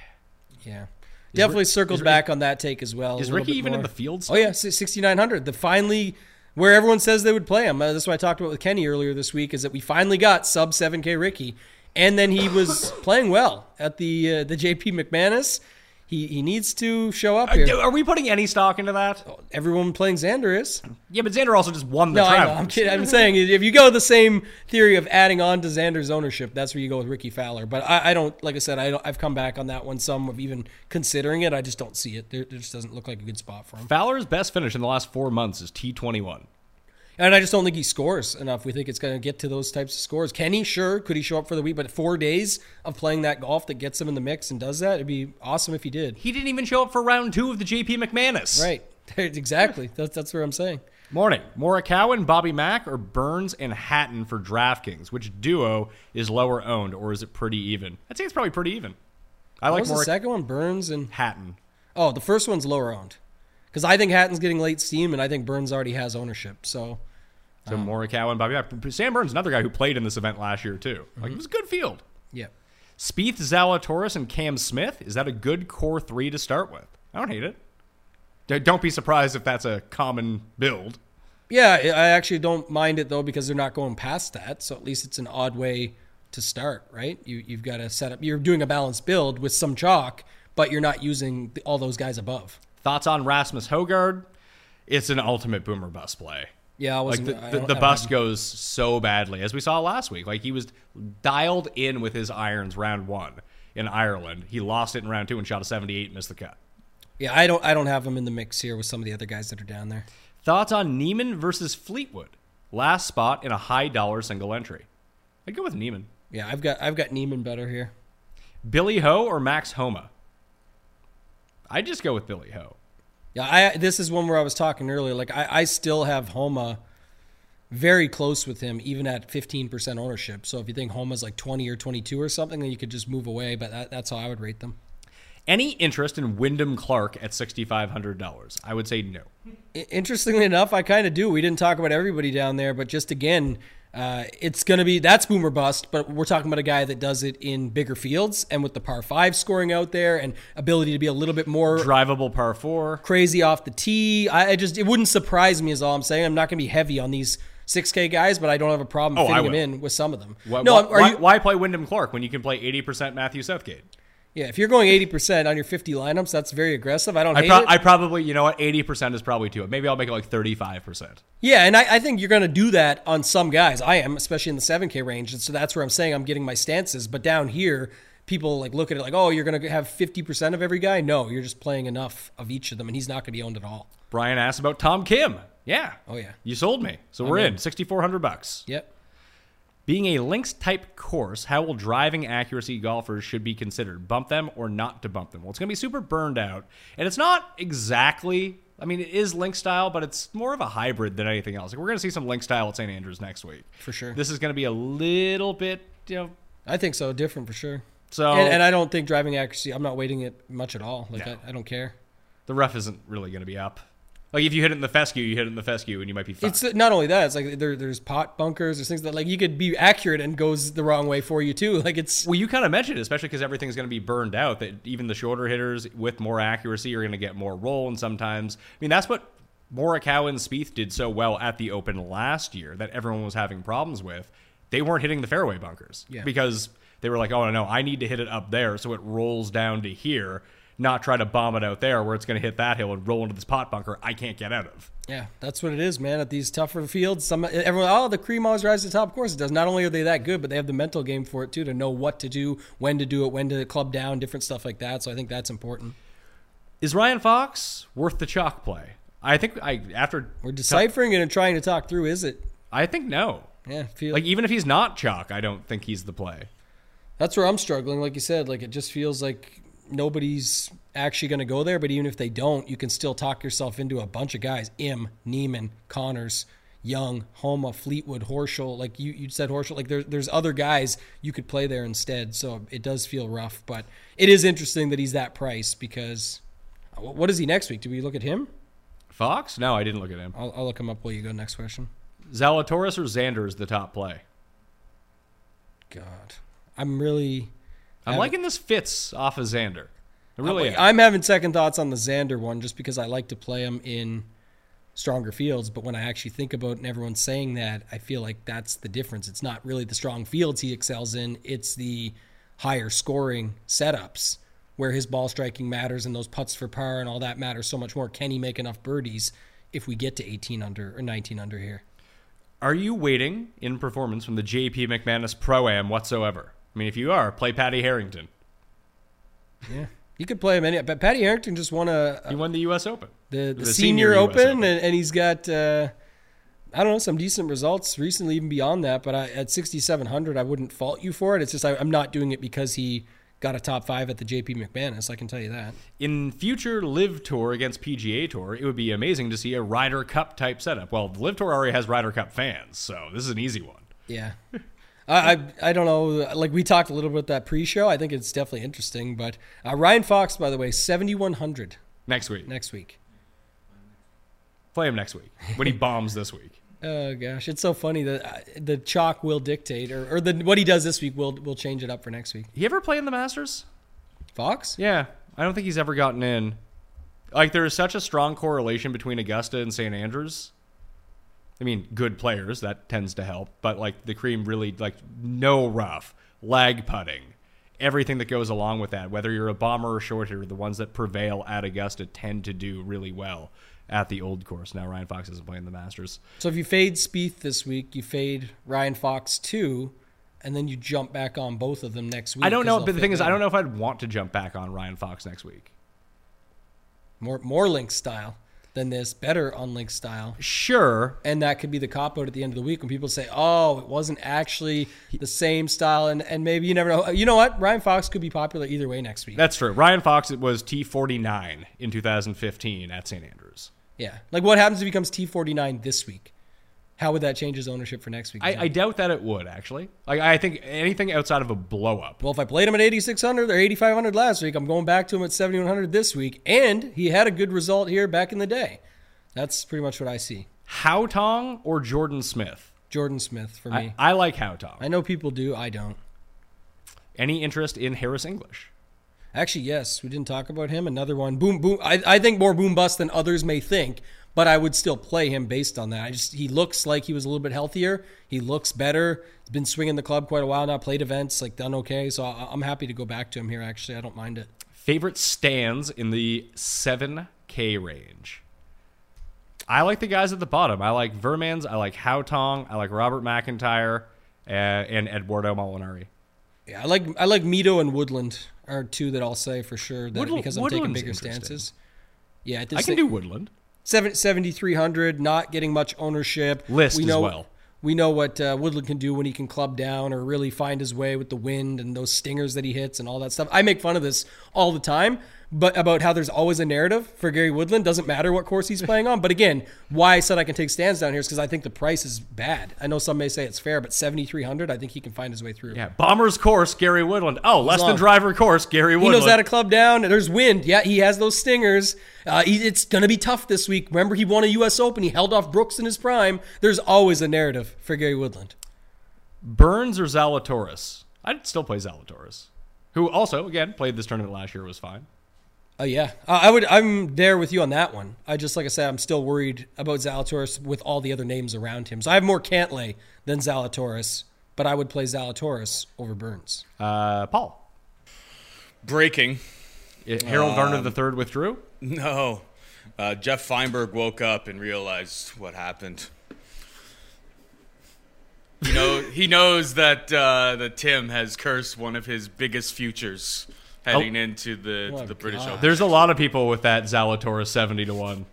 D: Yeah. Definitely circles back on that take as well.
C: Is
D: Rickie
C: even in the field
D: Oh yeah, sixty nine hundred. The finally where everyone says they would play him. Uh, that's what I talked about with Kenny earlier this week. Is that we finally got sub seven K Rickie, and then he was (laughs) playing well at the uh, the JP McManus. He he needs to show up uh, here.
C: Are we putting any stock into that?
D: Everyone playing Xander is.
C: Yeah, but Xander also just won the
D: No, I am kidding. I'm saying if you go the same theory of adding on to Xander's ownership, that's where you go with Rickie Fowler. But I, I don't, like I said, I don't, I've come back on that one some of even considering it. I just don't see it. There, there just doesn't look like a good spot for him.
C: Fowler's best finish in the last four months is T21.
D: And I just don't think he scores enough. We think it's going to get to those types of scores. Can he? Sure. Could he show up for the week? But four days of playing that golf that gets him in the mix and does that, it'd be awesome if he did.
C: He didn't even show up for round two of the JP McManus.
D: Right. (laughs) exactly. That's, that's what I'm saying.
C: Morning. Morikawa and Bobby Mack or Burns and Hatton for DraftKings? Which duo is lower owned or is it pretty even? I'd say it's probably pretty even. I
D: What
C: like
D: was the second one? Burns and
C: Hatton.
D: Oh, the first one's lower owned. Because I think Hatton's getting late steam, and I think Burns already has ownership. So
C: So um, Morikawa and Bobby. Sam Burns, another guy who played in this event last year too. Like mm-hmm. it was a good field.
D: yeah,
C: Spieth, Zalatoris, and Cam Smith. Is that a good core three to start with? I don't hate it. D- Don't be surprised if that's a common build.
D: yeah. I I actually don't mind it though because they're not going past that. So at least it's an odd way to start, right? You you've got to set up. You're doing a balanced build with some chalk, but you're not using the, all those guys above.
C: Thoughts on Rasmus Hojgaard? It's an ultimate boomer bust play.
D: Yeah, I
C: Like
D: wasn't.
C: the, the, the bust goes so badly, as we saw last week. Like he was dialed in with his irons round one in Ireland. He lost it in round two and shot a 78 and missed the cut.
D: Yeah, I don't. I don't have him in the mix here with some of the other guys that are down there.
C: Thoughts on Niemann versus Fleetwood? Last spot in a high dollar single entry. I'd go with Niemann.
D: Yeah, I've got I've got Niemann better here.
C: Billy Ho or Max Homa? I'd just go with Billy Ho.
D: Yeah, I this is one where I was talking earlier. Like I, I still have Homa very close with him, even at fifteen percent ownership. So if you think Homa's like twenty or twenty two or something, then you could just move away. But that, that's how I would rate them.
C: Any interest in Wyndham Clark at $6,500? I would say no.
D: Interestingly enough, I kind of do. We didn't talk about everybody down there, but just again, uh, it's going to be that's boomer bust. But we're talking about a guy that does it in bigger fields and with the par five scoring out there and ability to be a little bit more
C: Drivable par four.
D: crazy off the tee. I, I just it wouldn't surprise me is all I'm saying. I'm not going to be heavy on these 6K guys, but I don't have a problem
C: Oh,
D: fitting them in with some of them.
C: Why,
D: no,
C: why,
D: you?
C: why play Wyndham Clark when you can play 80% Matthew Southgate?
D: Yeah, if you're going 80% on your 50 lineups, that's very aggressive. I don't
C: I,
D: hate
C: pro-
D: it.
C: I probably, you know what, 80% is probably too. Maybe I'll make it like 35%.
D: yeah, and I, I think you're going to do that on some guys. I am, especially in the 7K range, and so that's where I'm saying I'm getting my stances. But down here, people like look at it like, oh, you're gonna have 50% of every guy. No, you're just playing enough of each of them, and he's not gonna be owned at all.
C: Brian asked about Tom Kim. Yeah.
D: Oh yeah.
C: You sold me. So we're
D: in.
C: in. 6400 bucks.
D: Yep.
C: Being a links type course, how will driving accuracy golfers should be considered? Bump them or not to bump them? Well, it's going to be super burned out. And it's not exactly, I mean, it is link style, but it's more of a hybrid than anything else. Like, we're going to see some link style at St. Andrews next week.
D: For sure.
C: This is going to be a little bit, you know,
D: I think so. Different for sure.
C: so
D: And, and I don't think driving accuracy. I'm not waiting it much at all. Like
C: No.
D: I, I don't care.
C: the rough isn't really going to be up. Like, if you hit it in the fescue, you hit it in the fescue and you might be fine.
D: It's not only that. It's like there, there's pot bunkers. There's things that like you could be accurate and goes the wrong way for you too. (laughs) Like it's
C: Well, you kind of mentioned, it, especially because everything's going to be burned out, that even the shorter hitters with more accuracy are going to get more roll. And sometimes, I mean, that's what Morikawa and Spieth did so well at the Open last year that everyone was having problems with. They weren't hitting the fairway bunkers
D: Yeah.
C: because they were like, oh, no, I need to hit it up there so it rolls down to here, not try to bomb it out there where it's going to hit that hill and roll into this pot bunker I can't get out of.
D: yeah, that's what it is, man. At these tougher fields, some everyone oh the cream always rises to the top. Of course it does. Not only are they that good, but they have the mental game for it too to know what to do, when to do it, when to club down, different stuff like that. So I think that's important.
C: Is Ryan Fox worth the chalk play? I think I after
D: We're deciphering it and trying to talk through. Is it?
C: I think no.
D: Yeah, feel
C: Like even if he's not chalk, I don't think he's the play.
D: That's where I'm struggling. Like you said, like it just feels like nobody's actually going to go there. But even if they don't, you can still talk yourself into a bunch of guys: Im, Niemann, Conners, Young, Homa, Fleetwood, Horschel. Like you, you said, Horschel. Like there, there's other guys you could play there instead. So it does feel rough, but it is interesting that he's that price because uh, what is he next week? Do we look at him?
C: Fox? No, I didn't look at him.
D: I'll, I'll look him up while you go. Next question.
C: Zalatoris or Xander is the top play.
D: God, I'm really.
C: I'm liking this fits off of Xander. I really am.
D: I'm having second thoughts on the Xander one just because I like to play him in stronger fields. But when I actually think about it and everyone's saying that, I feel like that's the difference. It's not really the strong fields he excels in, it's the higher scoring setups where his ball striking matters and those putts for par and all that matters so much more. Can he make enough birdies if we get to 18 under or 19 under here?
C: Are you waiting in performance from the JP McManus Pro Am whatsoever? I mean, if you are, play Patty Harrington.
D: Yeah. You could play him any, but Patty Harrington just won a,
C: He won the U.S. Open.
D: the, the,
C: The
D: senior,
C: senior
D: open,
C: Open.
D: And, and he's got uh, I don't know some decent results recently even beyond that but I, at 6700 I wouldn't fault you for it it's just I, I'm not doing it because he got a top five at the JP McManus I can tell you that
C: In future LIV Tour against PGA Tour, it would be amazing to see a Ryder Cup type setup. Well, the LIV Tour already has Ryder Cup fans, so this is an easy one.
D: yeah (laughs) I, I I don't know like we talked a little bit about that pre-show I think it's definitely interesting but uh, Ryan Fox by the way 7100
C: Next week.
D: next week
C: Play him next week when he (laughs) bombs this week.
D: Oh gosh, it's so funny that uh, the chalk will dictate, or, or the what he does this week will will change it up for next week.
C: He ever play in the Masters?
D: Fox?
C: Yeah, I don't think he's ever gotten in. Like there is such a strong correlation between Augusta and St. Andrews. I mean, good players that tends to help, but like the cream really like no rough, lag putting, everything that goes along with that. Whether you're a bomber or short hitter, the ones that prevail at Augusta tend to do really well at the old course. Now Ryan Fox isn't playing the Masters.
D: So if you fade Spieth this week, you fade Ryan Fox too, and then you jump back on both of them next week.
C: I don't know, but the thing is, I don't know if I'd want to jump back on Ryan Fox next week.
D: more more link style than this, better on link style,
C: Sure,
D: and that could be the cop out at the end of the week when people say, "Oh, it wasn't actually the same style," and and maybe you never know. You know what? Ryan Fox could be popular either way next week.
C: that's true. Ryan Fox it was T49 in 2015 at St. Andrews.
D: yeah, like what happens if he becomes T forty nine this week? How would that change his ownership for next week?
C: I, I doubt that it would actually. Like I think anything outside of a blow up.
D: Well, if I played him at 8,600 or 8,500 last week, I'm going back to him at 7,100 this week. And he had a good result here back in the day. That's pretty much what I see.
C: Haotong or Jordan Smith?
D: Jordan Smith for me.
C: I, I like Haotong.
D: I know people do. I don't.
C: Any interest in Harris English?
D: Actually, yes, we didn't talk about him. Another one, boom, boom. I, I think more boom bust than others may think, but I would still play him based on that. I just he looks like he was a little bit healthier. He looks better. He's been swinging the club quite a while now. Played events, like done okay. So I, I'm happy to go back to him here. Actually, I don't mind it.
C: Favorite stands in the 7K range? I like the guys at the bottom. I like Veermans. I like Haotong. I like Robert McIntyre uh, and Edoardo Molinari.
D: Yeah, I like I like Mito and Woodland are two that I'll say for sure that
C: Woodland-
D: because I'm taking bigger stances. Yeah, at this
C: I can
D: thi-
C: do Woodland.
D: Seven- 7,300, not getting much ownership.
C: List
D: we
C: as
D: know,
C: well.
D: We know what uh, Woodland can do when he can club down or really find his way with the wind and those stingers that he hits and all that stuff. I make fun of this all the time, but about how there's always a narrative for Gary Woodland. Doesn't matter what course he's playing on. But again, why I said I can take stands down here is because I think the price is bad. I know some may say it's fair, but 7,300, I think he can find his way through.
C: Yeah, Bombers course, Gary Woodland. Oh, less than driver course, Gary Woodland.
D: He knows how to club down. There's wind. Yeah, he has those stingers. Uh, he, it's going to be tough this week. Remember, he won a U.S. Open. He held off Brooks in his prime. There's always a narrative for Gary Woodland.
C: Burns or Zalatoris? I'd still play Zalatoris, who also again played this tournament last year. Was fine.
D: Oh yeah, uh, I would. I'm there with you on that one. I just like I said, I'm still worried about Zalatoris with all the other names around him. So I have more Cantlay than Zalatoris, but I would play Zalatoris over Burns.
C: Uh, Paul.
A: Breaking.
C: Harold Varner the third withdrew.
A: No. Uh, Jeff Feinberg woke up and realized what happened. You know, he knows that uh, that Tim has cursed one of his biggest futures heading
C: Oh.
A: into the to
D: Oh,
A: the British
D: God.
A: Open.
C: There's a lot of people with that Zalatoris seventy to one.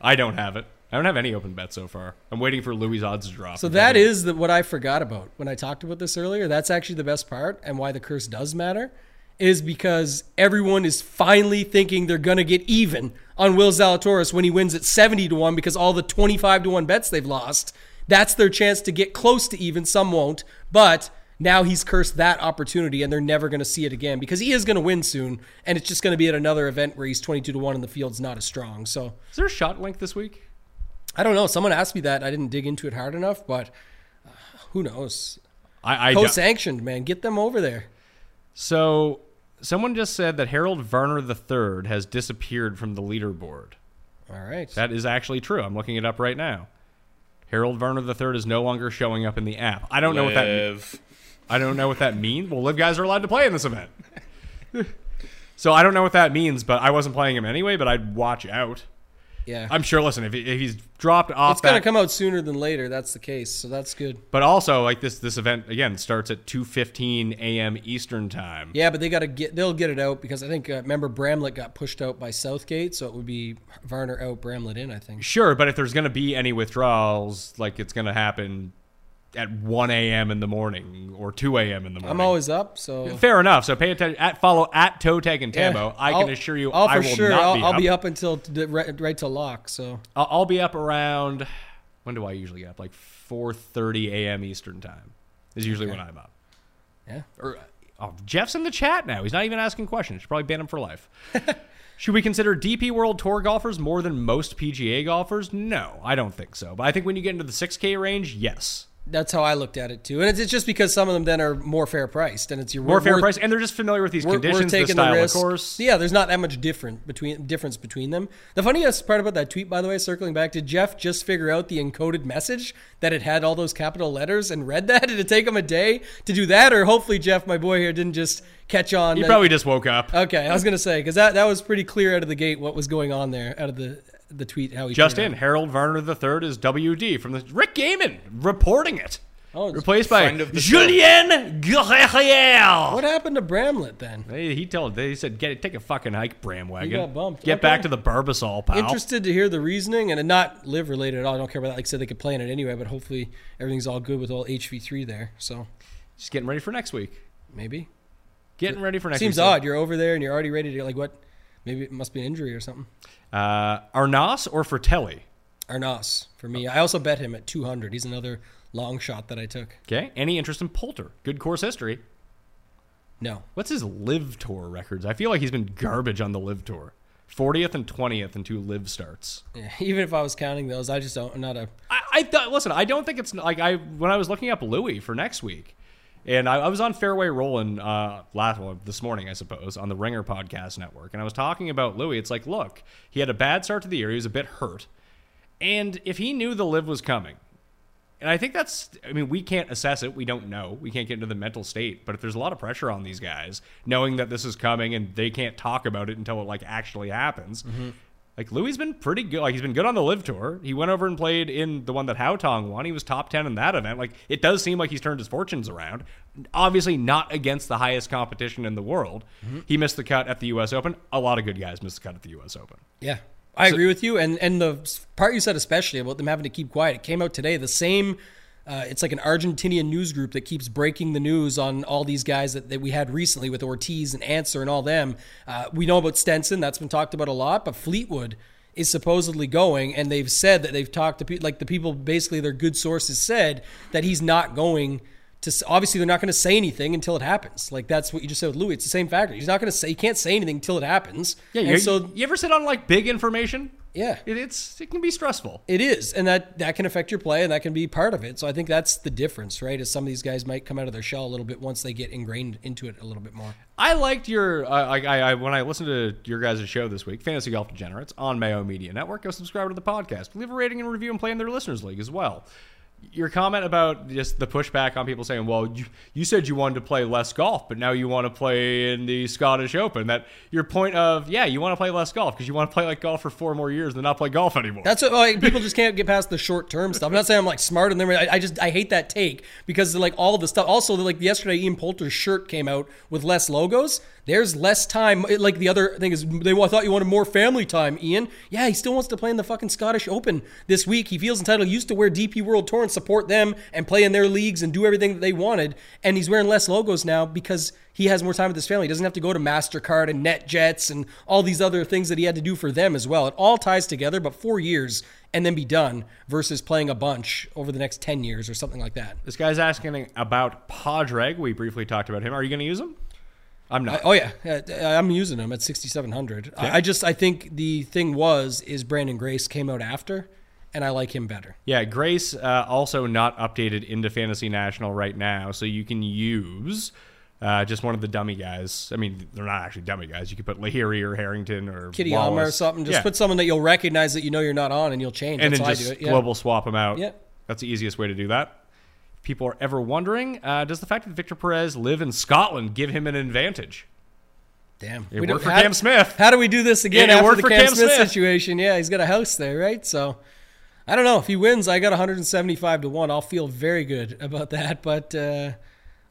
C: I don't have it. I don't have any open bets so far. I'm waiting for Louis' odds to drop.
D: So that is the, what I forgot about when I talked about this earlier. That's actually the best part, and why the curse does matter is because everyone is finally thinking they're going to get even on Will Zalatoris when he wins at 70 to 1 because all the 25 to 1 bets they've lost. That's their chance to get close to even. Some won't, but now he's cursed that opportunity and they're never going to see it again because he is going to win soon and it's just going to be at another event where he's 22 to 1 and the field's not as strong. So
C: Is there a ShotLink this week?
D: I don't know. Someone asked me that. I didn't dig into it hard enough, but uh, who knows?
C: I, I
D: Co-sanctioned, man. Get them over there.
C: so someone just said that Harold Varner the third has disappeared from the leaderboard.
D: All right.
C: That is actually true. I'm looking it up right now. Harold Varner the third is no longer showing up in the app. I don't know what that.
A: Live.
C: I don't know what that means. Well, live guys are allowed to play in this event. so I don't know what that means, but I wasn't playing him anyway. But I'd watch out.
D: yeah.
C: I'm sure. Listen, if, he, if he's dropped off,
D: it's going to come out sooner than later. That's the case. So that's good.
C: But also, like this, this event again starts at 2:15 a.m. Eastern time.
D: Yeah, but they got to get. They'll get it out because I think uh, remember Bramlett got pushed out by Southgate, so it would be Varner out, Bramlett in. I think.
C: Sure, but if there's going to be any withdrawals, like it's going to happen at 1 a.m. in the morning or 2 a.m. in the morning.
D: I'm always up, so
C: fair enough. So pay attention. At follow at Toe Tag and
D: Yeah,
C: Tambo. I
D: I'll-
C: can assure you,
D: I'll
C: I will
D: sure.
C: not
D: I'll,
C: be
D: I'll
C: up.
D: be up until right, right till lock. So
C: I'll, I'll be up around. When do I usually get up? Like 4:30 a.m. Eastern time is usually when I'm up.
D: yeah.
C: Or, oh, Jeff's in the chat now. He's not even asking questions. Should probably ban him for life. (laughs) Should we consider DP World Tour golfers more than most PGA golfers? No, I don't think so. But I think when you get into the 6K range, yes.
D: That's how I looked at it too, and it's, it's just because some of them then are more fair priced, and it's your
C: More fair price, and they're just familiar with these
D: we're,
C: conditions,
D: we're
C: the style
D: the
C: of course.
D: Yeah, there's not that much different between difference between them. The funniest part about that tweet, by the way, circling back, did Jeff just figure out the encoded message that it had all those capital letters and read that? (laughs) Did it take him a day to do that, or hopefully Jeff, my boy here, didn't just catch on?
C: He probably just woke up.
D: Okay, I was gonna say because that that was pretty clear out of the gate what was going on there out of the the tweet how he
C: Just in,
D: out.
C: Harold Varner III is WD from the Rick Gehman reporting it.
D: Oh, it's-
C: Replaced by
A: friend of the show.
C: Julien Guerrier.
D: What happened to Bramlett then?
C: They, he told they said get take a fucking hike, Bramwagon.
D: He got bumped.
C: Get
D: Okay.
C: back to the Barbasol, pal.
D: Interested to hear the reasoning and not live related at all. I don't care about that. Like I said, they could play in it anyway, but hopefully everything's all good with all HV3 there. So
C: Just getting ready for next week.
D: maybe.
C: Getting ready for next
D: Seems
C: week.
D: odd. You're over there and you're already ready to like what? Maybe it must be an injury or something.
C: Uh, Arnaus or Frittelli?
D: Arnaus for me. I also bet him at 200. He's another long shot that I took.
C: Okay. Any interest in Poulter? Good course history.
D: No.
C: What's his live tour records? I feel like he's been garbage on the live tour. 40th and 20th in two live starts.
D: Yeah, (laughs) even if I was counting those, I just don't. I'm not a.
C: I, I thought, listen, I don't think it's like I when I was looking up Louis for next week, and I, I was on Fairway Rolling uh, last well, this morning, I suppose, on the Ringer Podcast Network, and I was talking about Louis. It's like, look, he had a bad start to the year. He was a bit hurt, and if he knew the live was coming, and I think that's, I mean, we can't assess it. We don't know. We can't get into the mental state. But if there's a lot of pressure on these guys, knowing that this is coming and they can't talk about it until it like actually happens, Like Louis has been pretty good. Like he's been good on the live tour. He went over and played in the one that Haotong won. He was top ten in that event. Like it does seem like he's turned his fortunes around. Obviously not against the highest competition in the world. Mm-hmm. He missed the cut at the U.S. Open. A lot of good guys missed the cut at the U.S. Open.
D: Yeah, I agree with you. And and the part you said especially about them having to keep quiet. It came out today. The same. Uh, it's like an Argentinian news group that keeps breaking the news on all these guys that, that we had recently with Ortiz and Ancer and all them. Uh, we know about Stenson. That's been talked about a lot. But Fleetwood is supposedly going, and they've said that they've talked to people, like the people, basically their good sources said that he's not going to. Obviously, they're not going to say anything until it happens. Like that's what you just said with Louis. It's the same factor. He's not going to say. He can't say anything until it happens.
C: Yeah,
D: and so
C: you ever sit on like big information?
D: yeah,
C: It, it's it can be stressful.
D: it is, and that that can affect your play, and that can be part of it. So I think that's the difference, right? Is some of these guys might come out of their shell a little bit once they get ingrained into it a little bit more.
C: I liked your uh, I, I, I when I listened to your guys' show this week, Fantasy Golf Degenerates on Mayo Media Network. Go subscribe to the podcast. Leave a rating and review and play in their listeners league as well. Your comment about just the pushback on people saying, "Well, you, you said you wanted to play less golf, but now you want to play in the Scottish Open." That your point of, yeah, you want to play less golf because you want to play like golf for four more years and not play golf anymore.
D: That's what like, people just can't get past the short term stuff. I'm not saying I'm like smart them. I, I just I hate that take because like all the stuff. Also, like yesterday, Ian Poulter's shirt came out with less logos. There's less time. Like the other thing is, they thought you wanted more family time. Ian, yeah, he still wants to play in the fucking Scottish Open this week. He feels entitled. He used to wear DP World Tour and support them and play in their leagues and do everything that they wanted. And he's wearing less logos now because he has more time with his family. He doesn't have to go to Mastercard and NetJets and all these other things that he had to do for them as well. It all ties together. But four years and then be done versus playing a bunch over the next 10 years or something like that.
C: this guy's asking about Padraig. We briefly talked about him. Are you going to use him? I'm not.
D: Oh yeah, I'm using him at 6700. I I just I think the thing was is Branden Grace came out after and I like him better.
C: Yeah, Grace uh, also not updated into Fantasy National right now, so you can use uh, just one of the dummy guys. I mean, they're not actually dummy guys. You could put Lahiri or Harrington or
D: Kitty Alma or something. Just
C: Yeah.
D: put someone that you'll recognize that you know you're not on and you'll change.
C: and
D: That's
C: then just
D: I do it. Yeah.
C: global swap them out.
D: Yeah.
C: That's the easiest way to do that. If people are ever wondering, uh, does the fact that Victor Perez live in Scotland give him an advantage?
D: Damn.
C: It
D: We
C: worked for
D: how-
C: Cam Smith.
D: How do we do this again
C: Yeah, it
D: after
C: worked
D: the
C: for
D: Cam,
C: Cam
D: Smith,
C: Smith.
D: situation? Yeah, he's got a house there, right? So I don't know. If he wins, I got 175 to 1. I'll feel very good about that. But uh,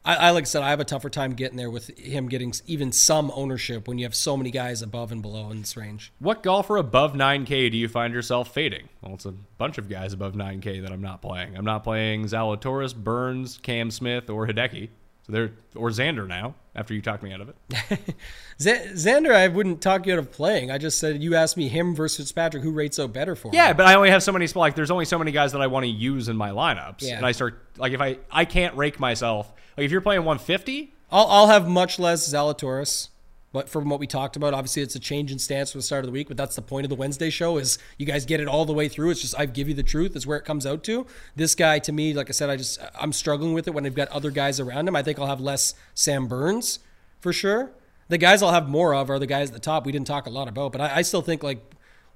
D: I, I, like I said, I have a tougher time getting there with him getting even some ownership when you have so many guys above and below in this range.
C: What golfer above 9K do you find yourself fading? Well, it's a bunch of guys above 9K that I'm not playing. I'm not playing Zalatoris, Burns, Cam Smith, or Hideki. So they're or Xander now. After you talked me out of it, (laughs)
D: Z- Xander, I wouldn't talk you out of playing. I just said you asked me him versus Patrick, who rates out better for him.
C: yeah, but I only have so many. Like, there's only so many guys that I want to use in my lineups,
D: Yeah.
C: and I start like if I I can't rake myself. Like if you're playing 150,
D: I'll, I'll have much less Zalatoris. But from what we talked about, obviously it's a change in stance for the start of the week. But that's the point of the Wednesday show is you guys get it all the way through. It's just I give you the truth is where it comes out to. This guy to me, like I said, I just I'm struggling with it when I've got other guys around him. I think I'll have less Sam Burns for sure. The guys I'll have more of are the guys at the top we didn't talk a lot about. But I, I still think like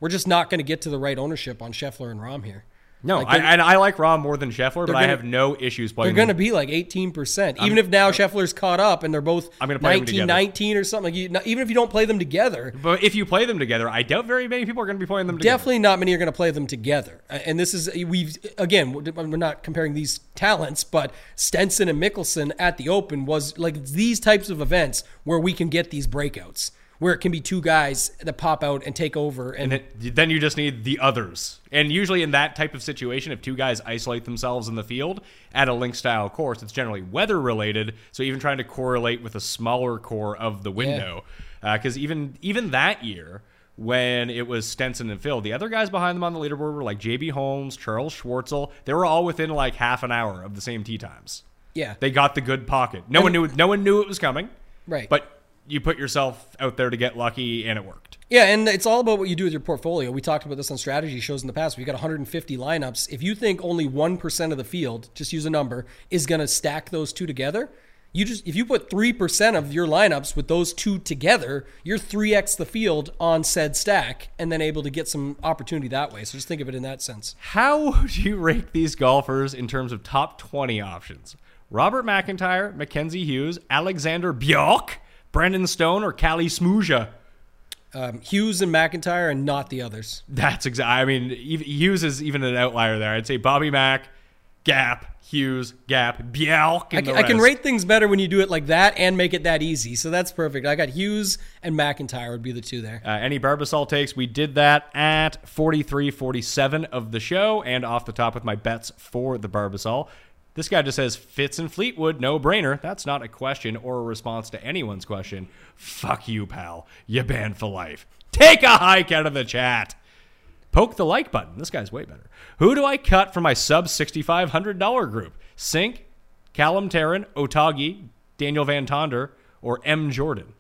D: we're just not going to get to the right ownership on Scheffler and Rahm here.
C: No,
D: Like,
C: I, and I like Rahm more than Scheffler, but I
D: gonna-
C: have no issues playing.
D: They're going to be like 18%. Even if now Scheffler's caught up and they're both
C: I'm gonna play them
D: 19
C: together.
D: 19 or something. Like you, even if you don't play them together,
C: But if you play them together, I doubt very many people are going to be playing them together.
D: definitely not many are going to play them together. And this is, we've, again, we're not comparing these talents, but Stenson and Mickelson at the Open was like these types of events where we can get these breakouts, where it can be two guys that pop out and take over. And,
C: And it, then you just need the others. And usually in that type of situation, if two guys isolate themselves in the field at a link style course, it's generally weather related. So even trying to correlate with a smaller core of the window, uh, because even even that year when it was Stenson and Phil, the other guys behind them on the leaderboard were like JB Holmes, Charles Schwartzel. They were all within like half an hour of the same tee times.
D: yeah.
C: They got the good pocket. No one knew. No one knew it was coming.
D: Right.
C: But you put yourself out there to get lucky, and it worked.
D: Yeah, and it's all about what you do with your portfolio. We talked about this on strategy shows in the past. We've got 150 lineups. If you think only 1% of the field, just use a number, is going to stack those two together, you just if you put 3% of your lineups with those two together, you're 3x the field on said stack and then able to get some opportunity that way. So just think of it in that sense.
C: How (laughs) would you rank these golfers in terms of top 20 options? Robert McIntyre, Mackenzie Hughes, Alexander Bjork, Brandon Stone, or Kalle Samooja?
D: Um, Hughes and McIntyre, and not the others.
C: That's exactly. I mean, Hughes is even an outlier there. I'd say Bobby Mack, Gap, Hughes, Gap, Bjelk,
D: I can, I can rate things better when you do it like that and make it that easy. So that's perfect. I got Hughes and McIntyre would be the two there.
C: Uh, any Barbasol takes, we did that at 43 47 of the show and off the top with my bets for the Barbasol. This guy just says Fitz and Fleetwood, no brainer. That's not a question or a response to anyone's question. Fuck you, pal. You banned for life. Take a hike out of the chat. Poke the like button. This guy's way better. Who do I cut from my sub $6,500 group? Sink, Callum Tarren, Otaegui, Daniel Van Tonder, or M. Jordan?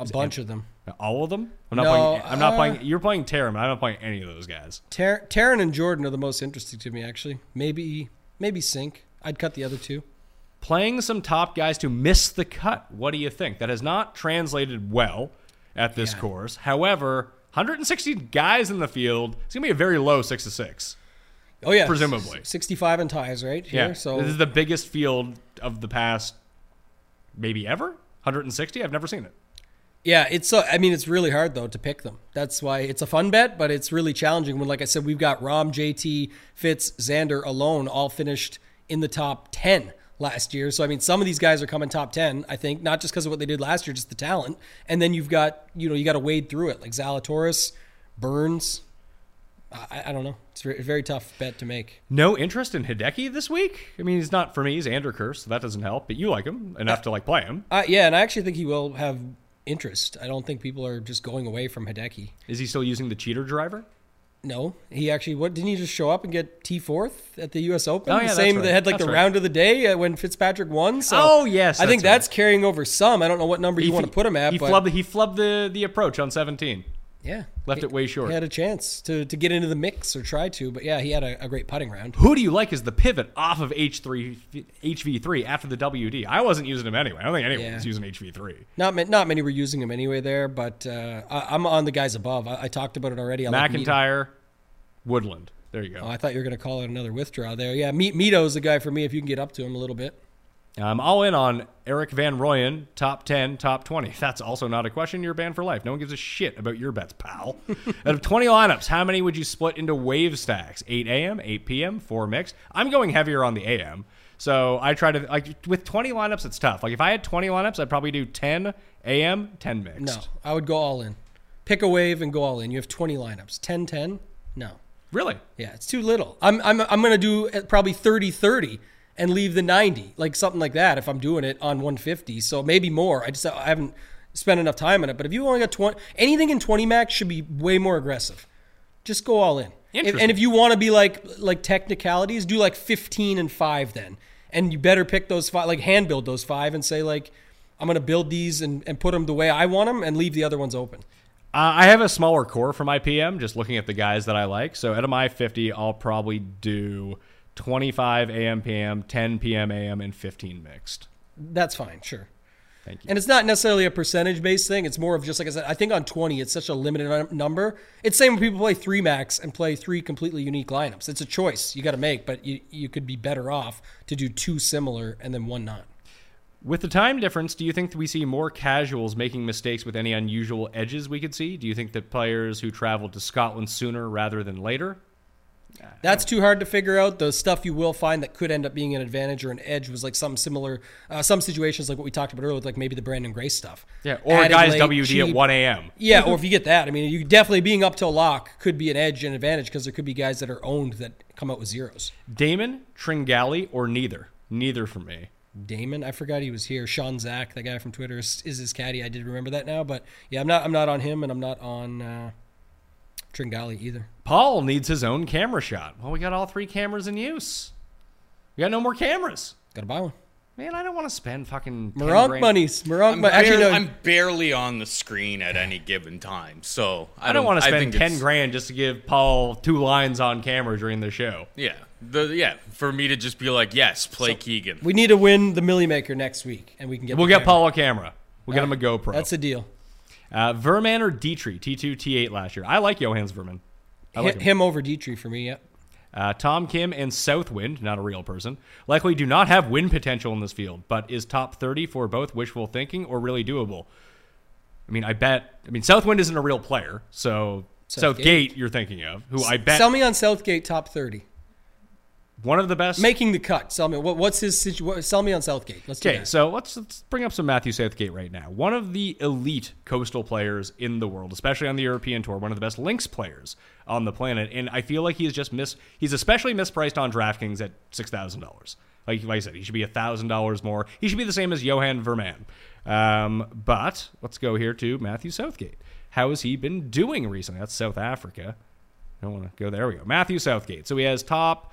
D: A bunch of them.
C: All of them? I'm not
D: No,
C: playing. I'm not
D: uh,
C: playing. You're playing Tarren. I'm not playing any of those guys.
D: Tarren and Jordan are the most interesting to me, actually. Maybe maybe Sink. I'd cut the other two.
C: Playing some top guys to miss the cut. What do you think? That has not translated well at this
D: Yeah.
C: course. However, 160 guys in the field. It's gonna be a very low six to six.
D: Oh yeah,
C: Presumably.
D: 65 and ties, right? Here,
C: Yeah.
D: So
C: this is the biggest field of the past, maybe ever. 160. I've never seen it.
D: Yeah, it's so. I mean, it's really hard though to pick them. That's why it's a fun bet, but it's really challenging. When, like I said, we've got Rahm, JT, Fitz, Xander alone, all finished in the top ten last year. So I mean, some of these guys are coming top ten. I think not just because of what they did last year, just the talent. And then you've got you know you got to wade through it like Zalatoris, Burns. I, I don't know. It's a very, tough bet to make.
C: No interest in Hideki this week. I mean, he's not for me. He's Anderkirk, so that doesn't help. But you like him enough to like play him.
D: Uh, yeah, and I actually think he will have interest. I don't think people are just going away from Hideki.
C: Is he still using the cheater driver?
D: No, he actually what didn't he just show up and get T fourth at the U.S. Open?
C: Oh,
D: the same
C: that's
D: that had like
C: That's
D: the
C: right.
D: round of the day uh, when Fitzpatrick won. So
C: Oh, yes,
D: I think
C: that's
D: that's carrying over some. I don't know what number you want to put him at,
C: He flubbed, he flubbed the, the approach on 17.
D: Yeah,
C: Left
D: he,
C: it way short.
D: He had a chance to to get into the mix or try to, but yeah, he had a, a great putting round.
C: Who do you like as the pivot off of H3 HV3 after the WD? I wasn't using him anyway. I don't think anyone
D: Yeah.
C: was using HV3.
D: Not not many were using him anyway there, but uh, I, I'm on the guys above. I, I talked about it already. I like
C: McIntyre, Woodland. There you go.
D: Oh, I thought you were going to call it another withdrawal there. Yeah, Mito's the guy for me if you can get up to him a little bit.
C: I'm all in on Erik van Rooyen, top 10, top 20. (laughs) That's also not a question. You're banned for life. No one gives a shit about your bets, pal. (laughs) Out of 20 lineups, how many would you split into wave stacks? 8 a.m., 8 p.m., 4 mixed? I'm going heavier on the a.m. So I try to, like, with 20 lineups, it's tough. Like, if I had 20 lineups, I'd probably do 10 a.m., 10 mixed.
D: No, I would go all in. Pick a wave and go all in. You have 20 lineups. 10 10? No.
C: Really?
D: Yeah, it's too little. I'm I'm I'm going to do uh, probably 30 30 and leave the 90, like something like that if I'm doing it on 150. So maybe more. I just I haven't spent enough time on it, but if you only got 20 anything in 20 max should be way more aggressive. Just go all in. If, and if you want to be like like technicalities, do like 15 and 5 then. And you better pick those five like hand build those five and say like I'm going to build these and, and put them the way I want them and leave the other ones open.
C: Uh, I have a smaller core for my PM, just looking at the guys that I like. So out of my 50, I'll probably do 25 AM, PM, 10 PM, AM, and 15 mixed.
D: That's fine, sure.
C: Thank you.
D: And it's not necessarily a percentage based thing. It's more of just like I said. I think on twenty, it's such a limited number. It's same when people play three max and play three completely unique lineups. It's a choice you got to make, but you you could be better off to do two similar and then one not.
C: With the time difference, do you think that we see more casuals making mistakes with any unusual edges we could see? Do you think that players who traveled to Scotland sooner rather than later?
D: That's too hard to figure out. The stuff you will find that could end up being an advantage or an edge was like some similar, uh, some situations like what we talked about earlier, like maybe the Branden Grace stuff.
C: Yeah, or
D: Added
C: guys
D: late,
C: WD
D: cheap.
C: at 1 a.m.
D: Yeah, or if you get that, I mean, you definitely being up till lock could be an edge and advantage because there could be guys that are owned that come out with zeros.
C: Damon, Tringali, or neither? Neither for me.
D: Damon, I forgot he was here. Sean Zach, the guy from Twitter, is, is his caddy. I did remember that now, but yeah, I'm not. I'm not on him, and I'm not on uh, Tringali either.
C: Paul needs his own camera shot. Well, we got all three cameras in use. We got no more cameras.
D: Got to buy one.
C: Man, I don't want to spend fucking 10
D: monies. Meronk
A: I'm,
D: money. Actually,
A: barely,
D: no.
A: I'm barely on the screen at any given time, so I,
C: I don't want to spend 10
A: it's-
C: grand just to give Paul two lines on camera during the show.
A: Yeah, the yeah for me to just be like, yes, play Keegan.
D: we need to win the Millie Maker next week, and we can get.
C: We'll get
D: camera.
C: Paul a camera. We'll get him a GoPro.
D: That's a deal.
C: Uh, Veerman or Detry, T2, T8 last year. I like Johannes Veerman. I like
D: Hit
C: him.
D: him over Detry for me. yep.
C: Uh, Tom Kim and Southwind, not a real person, likely do not have win potential in this field, but is top 30 for both wishful thinking or really doable? I mean, I bet. I mean, Southwind isn't a real player, so
D: Southgate.
C: Southgate, you're thinking of, who I bet
D: Sell me on Southgate top thirty,
C: one of the best.
D: making the cut. Sell me. What, what's his situation? Sell me on Southgate. Let's do
C: Okay, so let's, let's bring up some Matthew Southgate right now. One of the elite coastal players in the world, especially on the European tour, one of the best links players on the planet, and I feel like he's just miss. He's especially mispriced on DraftKings at six thousand dollars. Like, like I said, he should be thousand dollars more. He should be the same as Johan Veerman. Um, but let's go here to Matthew Southgate. How has he been doing recently? That's South Africa. I don't want to go there. We go. Matthew Southgate. So he has top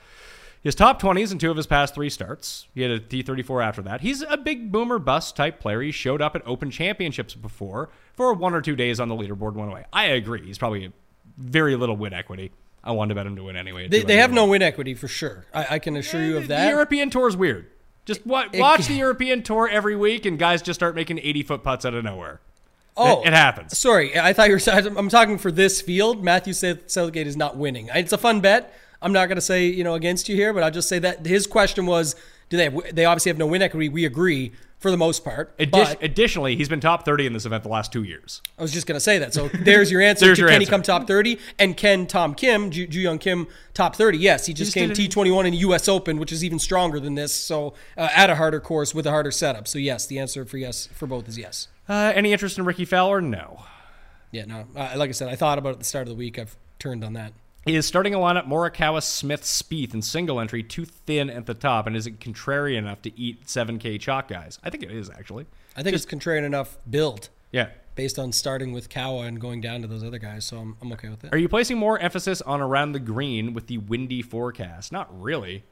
C: his top 20s in two of his past three starts. He had a T34 after that. He's a big boomer bust type player. He showed up at Open Championships before for one or two days on the leaderboard, went away. I agree. He's probably very little win equity. I wanted to bet him to win anyway.
D: They, they have no win equity for sure. I, I can assure you eh,
C: of
D: that. The.
C: European Tour is weird. Just wa-
D: It-
C: watch the (laughs) European Tour every week, and guys just start making 80 foot putts out of nowhere.
D: oh,
C: it, it happens.
D: Sorry, I thought you were. (laughs) I'm talking for this field. Matthew South- Southgate is not winning. It's a fun bet. I'm not going to say you know against you here, but I'll just say that his question was, do they? Have, they obviously have no win equity. We agree for the most part.
C: Addi-
D: but
C: additionally, he's been top 30 in this event the last two years.
D: I was just going to say that. So there's your answer. (laughs)
C: There's
D: to
C: your
D: can he come top 30? And can Tom Kim, Ju Ju Young Kim, top 30? Yes, he just
C: just
D: came T21 in the U.S. Open, which is even stronger than this. So uh, at a harder course with a harder setup. So yes, the answer for yes for both is yes.
C: Uh, any interest in Rickie Fowler? No.
D: Yeah, no. Uh, like I said, I thought about it at the start of the week. I've turned on that.
C: Is starting a lineup Morikawa, Smith, Spieth, and single entry too thin at the top, and is it contrarian enough to eat 7K chalk guys? I think it is actually.
D: I think it's contrarian enough build
C: Yeah.
D: based on starting with Kawa and going down to those other guys. So I'm, I'm okay with it.
C: Are you placing more emphasis on around the green with the windy forecast? Not really.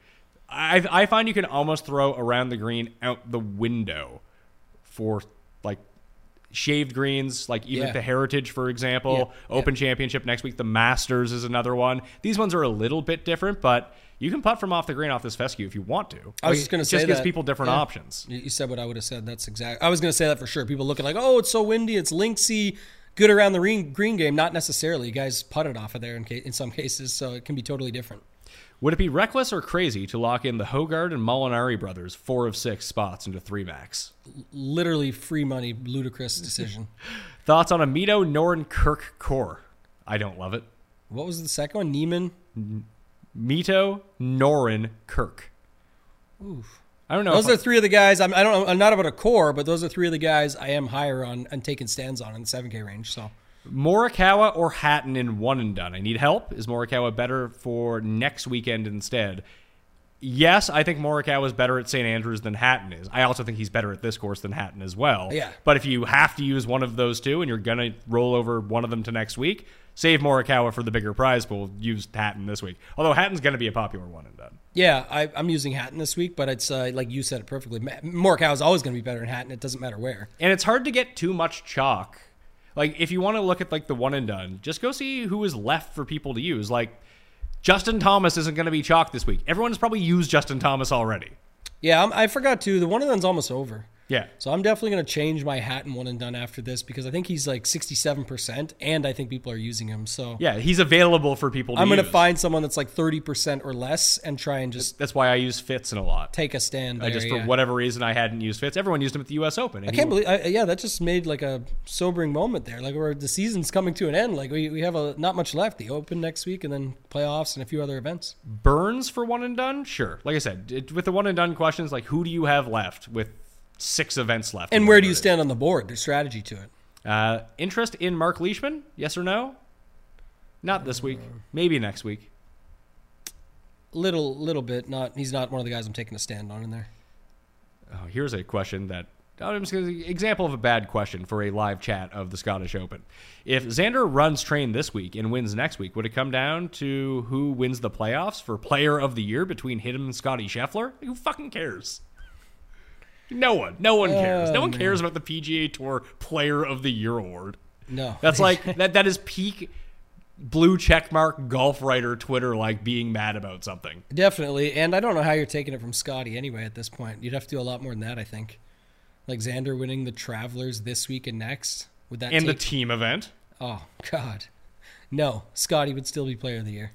C: I I find you can almost throw around the green out the window for shaved greens, like even
D: Yeah.
C: the Heritage, for example.
D: Yeah,
C: Open Championship next week. The Masters is another one. These ones are a little bit different, but you can putt from off the green off this fescue if you want to.
D: I was
C: Like,
D: just going to say
C: just gives
D: that.
C: people different
D: Yeah.
C: options.
D: You said what I would have said. That's exact. I was going to say that for sure. People looking like, oh, it's so windy, it's linksy, good around the green, green game. Not necessarily. You guys putted off of there in, ca- in some cases, so it can be totally different.
C: Would it be reckless or crazy to lock in the Hojgaard and Molinari brothers four of six spots into three max?
D: Literally free money, ludicrous decision. (laughs)
C: Thoughts on a Mito Noren Kirk core? I don't love it.
D: what was the second one? Niemann.
C: Mito Noren Kirk. Oof. I don't know.
D: Those are three of the guys. I'm, I don't know. I'm not about a core, but those are three of the guys I am higher on and taking stands on in the 7K range. So
C: Morikawa or Hatton in one and done. I need help. Is Morikawa better for next weekend instead? Yes, I think Morikawa is better at St. Andrews than Hatton is. I also think he's better at this course than Hatton as well.
D: Yeah.
C: But if you have to use one of those two and you're going to roll over one of them to next week, save Morikawa for the bigger prize pool. Use Hatton this week. Although Hatton's going to be a popular one and done.
D: yeah, I, I'm using Hatton this week, but it's uh, like you said it perfectly. Morikawa is always going to be better than Hatton. It doesn't matter where.
C: And it's hard to get too much chalk. Like if you want to look at like the one and done, just go see who is left for people to use. Like Justin Thomas isn't going to be chalk this week. Everyone's probably used Justin Thomas already.
D: Yeah, I'm, I forgot to. The one and done's almost over.
C: Yeah.
D: So I'm definitely going to change my Hatton one and done after this because I think he's like 67%, and I think people are using him. So
C: Yeah, he's available for people to
D: I'm going to find someone that's like 30% or less and try and just
C: That's why I use Fitz in a lot.
D: take a stand.
C: I just for
D: yeah.
C: whatever reason I hadn't used Fitz. Everyone used him at the U.S. Open.
D: I can't believe, I, yeah, that just made like a sobering moment there. Like, where the season's coming to an end. Like, we, we have a, not much left. The Open next week, and then playoffs and a few other events.
C: Burns for one and done. Sure. Like I said, it, with the one and done questions, like who do you have left with six events left?
D: And where do you stand on the board? There's strategy to it.
C: Uh, interest in Mark Leishman? Yes or no? Not this week. Maybe next week.
D: Little, little bit. Not he's not one of the guys I'm taking a stand on in there.
C: Oh, here's a question that I'm just gonna example of a bad question for a live chat of the Scottish Open. If Xander runs train this week and wins next week, would it come down to who wins the playoffs for Player of the Year between him and Scotty Scheffler? Who fucking cares? No one. No one cares. no one oh,
D: man.
C: cares about the PGA Tour Player of the Year award.
D: No,
C: That's (laughs) like that. That is peak blue checkmark golf writer Twitter like being mad about something.
D: Definitely, and I don't know how you're taking it from Scotty anyway at this point. You'd have to do a lot more than that, I think. Like Xander winning the Travelers this week and next. Would that
C: In the team event,
D: oh God, no. Scotty would still be Player of the Year.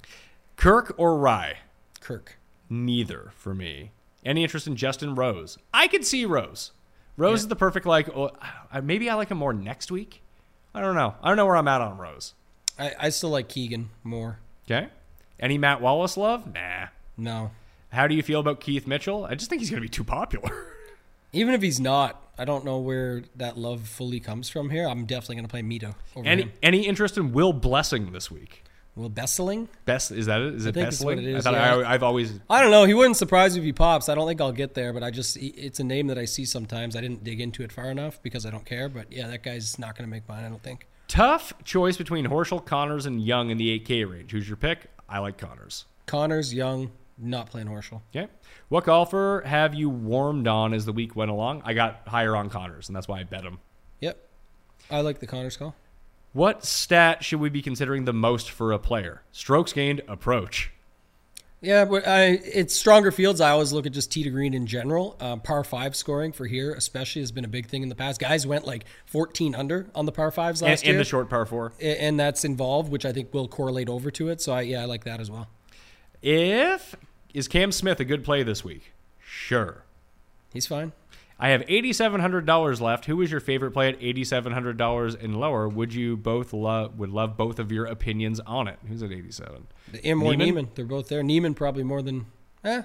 C: Kirk or Rai.
D: Kirk.
C: Neither for me. Any interest in Justin Rose? I could see Rose. Rose is the perfect like. Oh, maybe I like him more next week. I don't know. I don't know where I'm at on Rose.
D: I, I still like Keegan more.
C: Okay. Any Matt Wallace love? Nah.
D: No.
C: How do you feel about Keith Mitchell? I just think he's going to be too popular. (laughs)
D: Even if he's not, I don't know where that love fully comes from here. I'm definitely going to play Mito over
C: any
D: him.
C: any interest in Will Blessing this week?
D: Will Besseling?
C: Best is that it? Is it
D: that's what
C: Bessling?
D: it
C: I thought
D: yeah.
C: I, I've always
D: I don't know. He wouldn't surprise me if he pops. I don't think I'll get there, but I just it's a name that I see sometimes. I didn't dig into it far enough because I don't care. But yeah, that guy's not going to make mine. I don't think.
C: tough choice between Horschel, Conners, and Young in the 8K range. Who's your pick? I like Conners.
D: Conners, Young, not playing Horschel.
C: Okay. What golfer have you warmed on as the week went along? I got higher on Conners, and that's why I bet him.
D: Yep, I like the Conners call.
C: What stat should we be considering the most for a player? Strokes gained, approach.
D: Yeah, but I, it's stronger fields. I always look at just tee to green in general. Um, par five scoring for here, especially, has been a big thing in the past. Guys went like 14 under on the par fives
C: And,
D: last
C: and
D: year,
C: the short par four.
D: And that's involved, which I think will correlate over to it. So I, yeah, I like that as well.
C: If is Cam Smith a good play this week? Sure.
D: He's fine.
C: I have eighty-seven hundred dollars left. Who is your favorite play at eighty-seven hundred dollars and lower? Would you both love? Would love both of your opinions on it. Who's at eighty-seven?
D: Im or
C: Niemann?
D: Niemann, they're both there. Niemann probably more than, eh,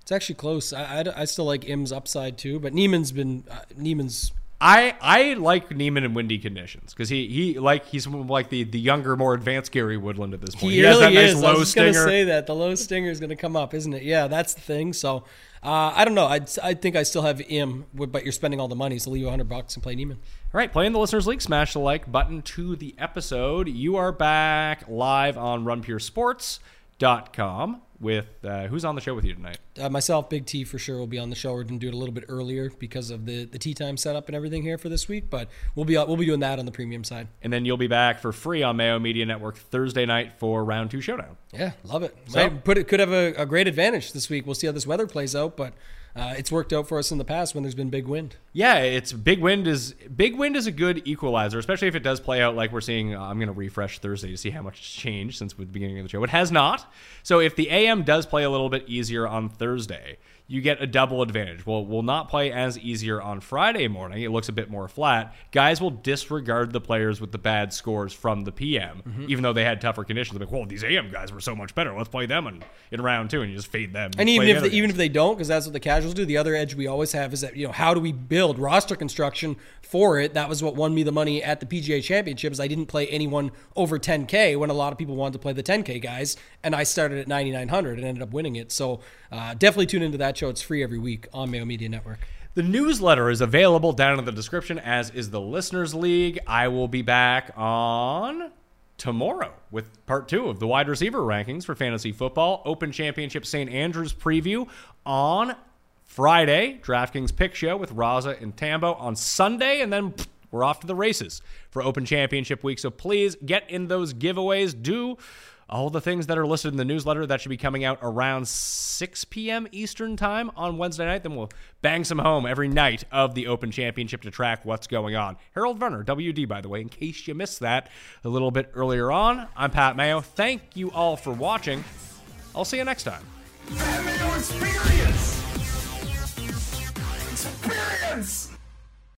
D: it's actually close. I, I, I still like Im's upside too, but Niemann's been uh, Niemann's.
C: I I like Niemann in windy conditions because he he like he's like the the younger, more advanced Gary Woodland at this point.
D: He,
C: has
D: really
C: that nice
D: is.
C: low
D: I was just gonna
C: stinger.
D: say that the low stinger is gonna come up, isn't it? Yeah, that's the thing. So uh, I don't know. I I think I still have Im, but you're spending all the money, so leave a hundred bucks and play Niemann.
C: All right, playing the listeners league. Smash the like button to the episode. You are back live on RunPureSports.com with uh, who's on the show with you tonight.
D: Uh, myself, Big T for sure will be on the show. We're gonna do it a little bit earlier because of the the tea time setup and everything here for this week. But we'll be we'll be doing that on the premium side.
C: And then you'll be back for free on Mayo Media Network Thursday night for round two showdown.
D: Yeah, love it.
C: So-
D: Might put it could have a, a great advantage this week. We'll see how this weather plays out, but uh, it's worked out for us in the past when there's been big wind.
C: Yeah, it's big wind is big wind is a good equalizer, especially if it does play out like we're seeing. Uh, I'm going to refresh Thursday to see how much it's changed since the beginning of the show. It has not. So if the AM does play a little bit easier on Thursday, you get a double advantage. Well, will not play as easier on Friday morning. It looks a bit more flat. Guys will disregard the players with the bad scores from the PM,
D: Mm-hmm.
C: even though they had tougher conditions. They're like, "Whoa, these AM guys were so much better. Let's play them in, in round two, and you just fade them.
D: And even if they, even if they don't, because that's what the casuals do. The other edge we always have is that you know how do we build roster construction for it? That was what won me the money at the PGA Championships. I didn't play anyone over 10k when a lot of people wanted to play the 10k guys, and I started at 9900 and ended up winning it. So uh, definitely tune into that show. It's free every week on Mayo Media Network.
C: The newsletter is available down in the description, as is the Listeners League. I will be back on tomorrow with part two of the wide receiver rankings for fantasy football. Open Championship St. Andrews preview on Friday. DraftKings pick show with Raza and Tambo on Sunday, and then we're off to the races for Open Championship week. So please get in those giveaways. Do all the things that are listed in the newsletter that should be coming out around 6 p.m. Eastern time on Wednesday night. Then we'll bang some home every night of the Open Championship to track what's going on. Harold Varner, WD, by the way, in case you missed that a little bit earlier on. I'm Pat Mayo. Thank you all for watching. I'll see you next time.
B: Experience! Experience!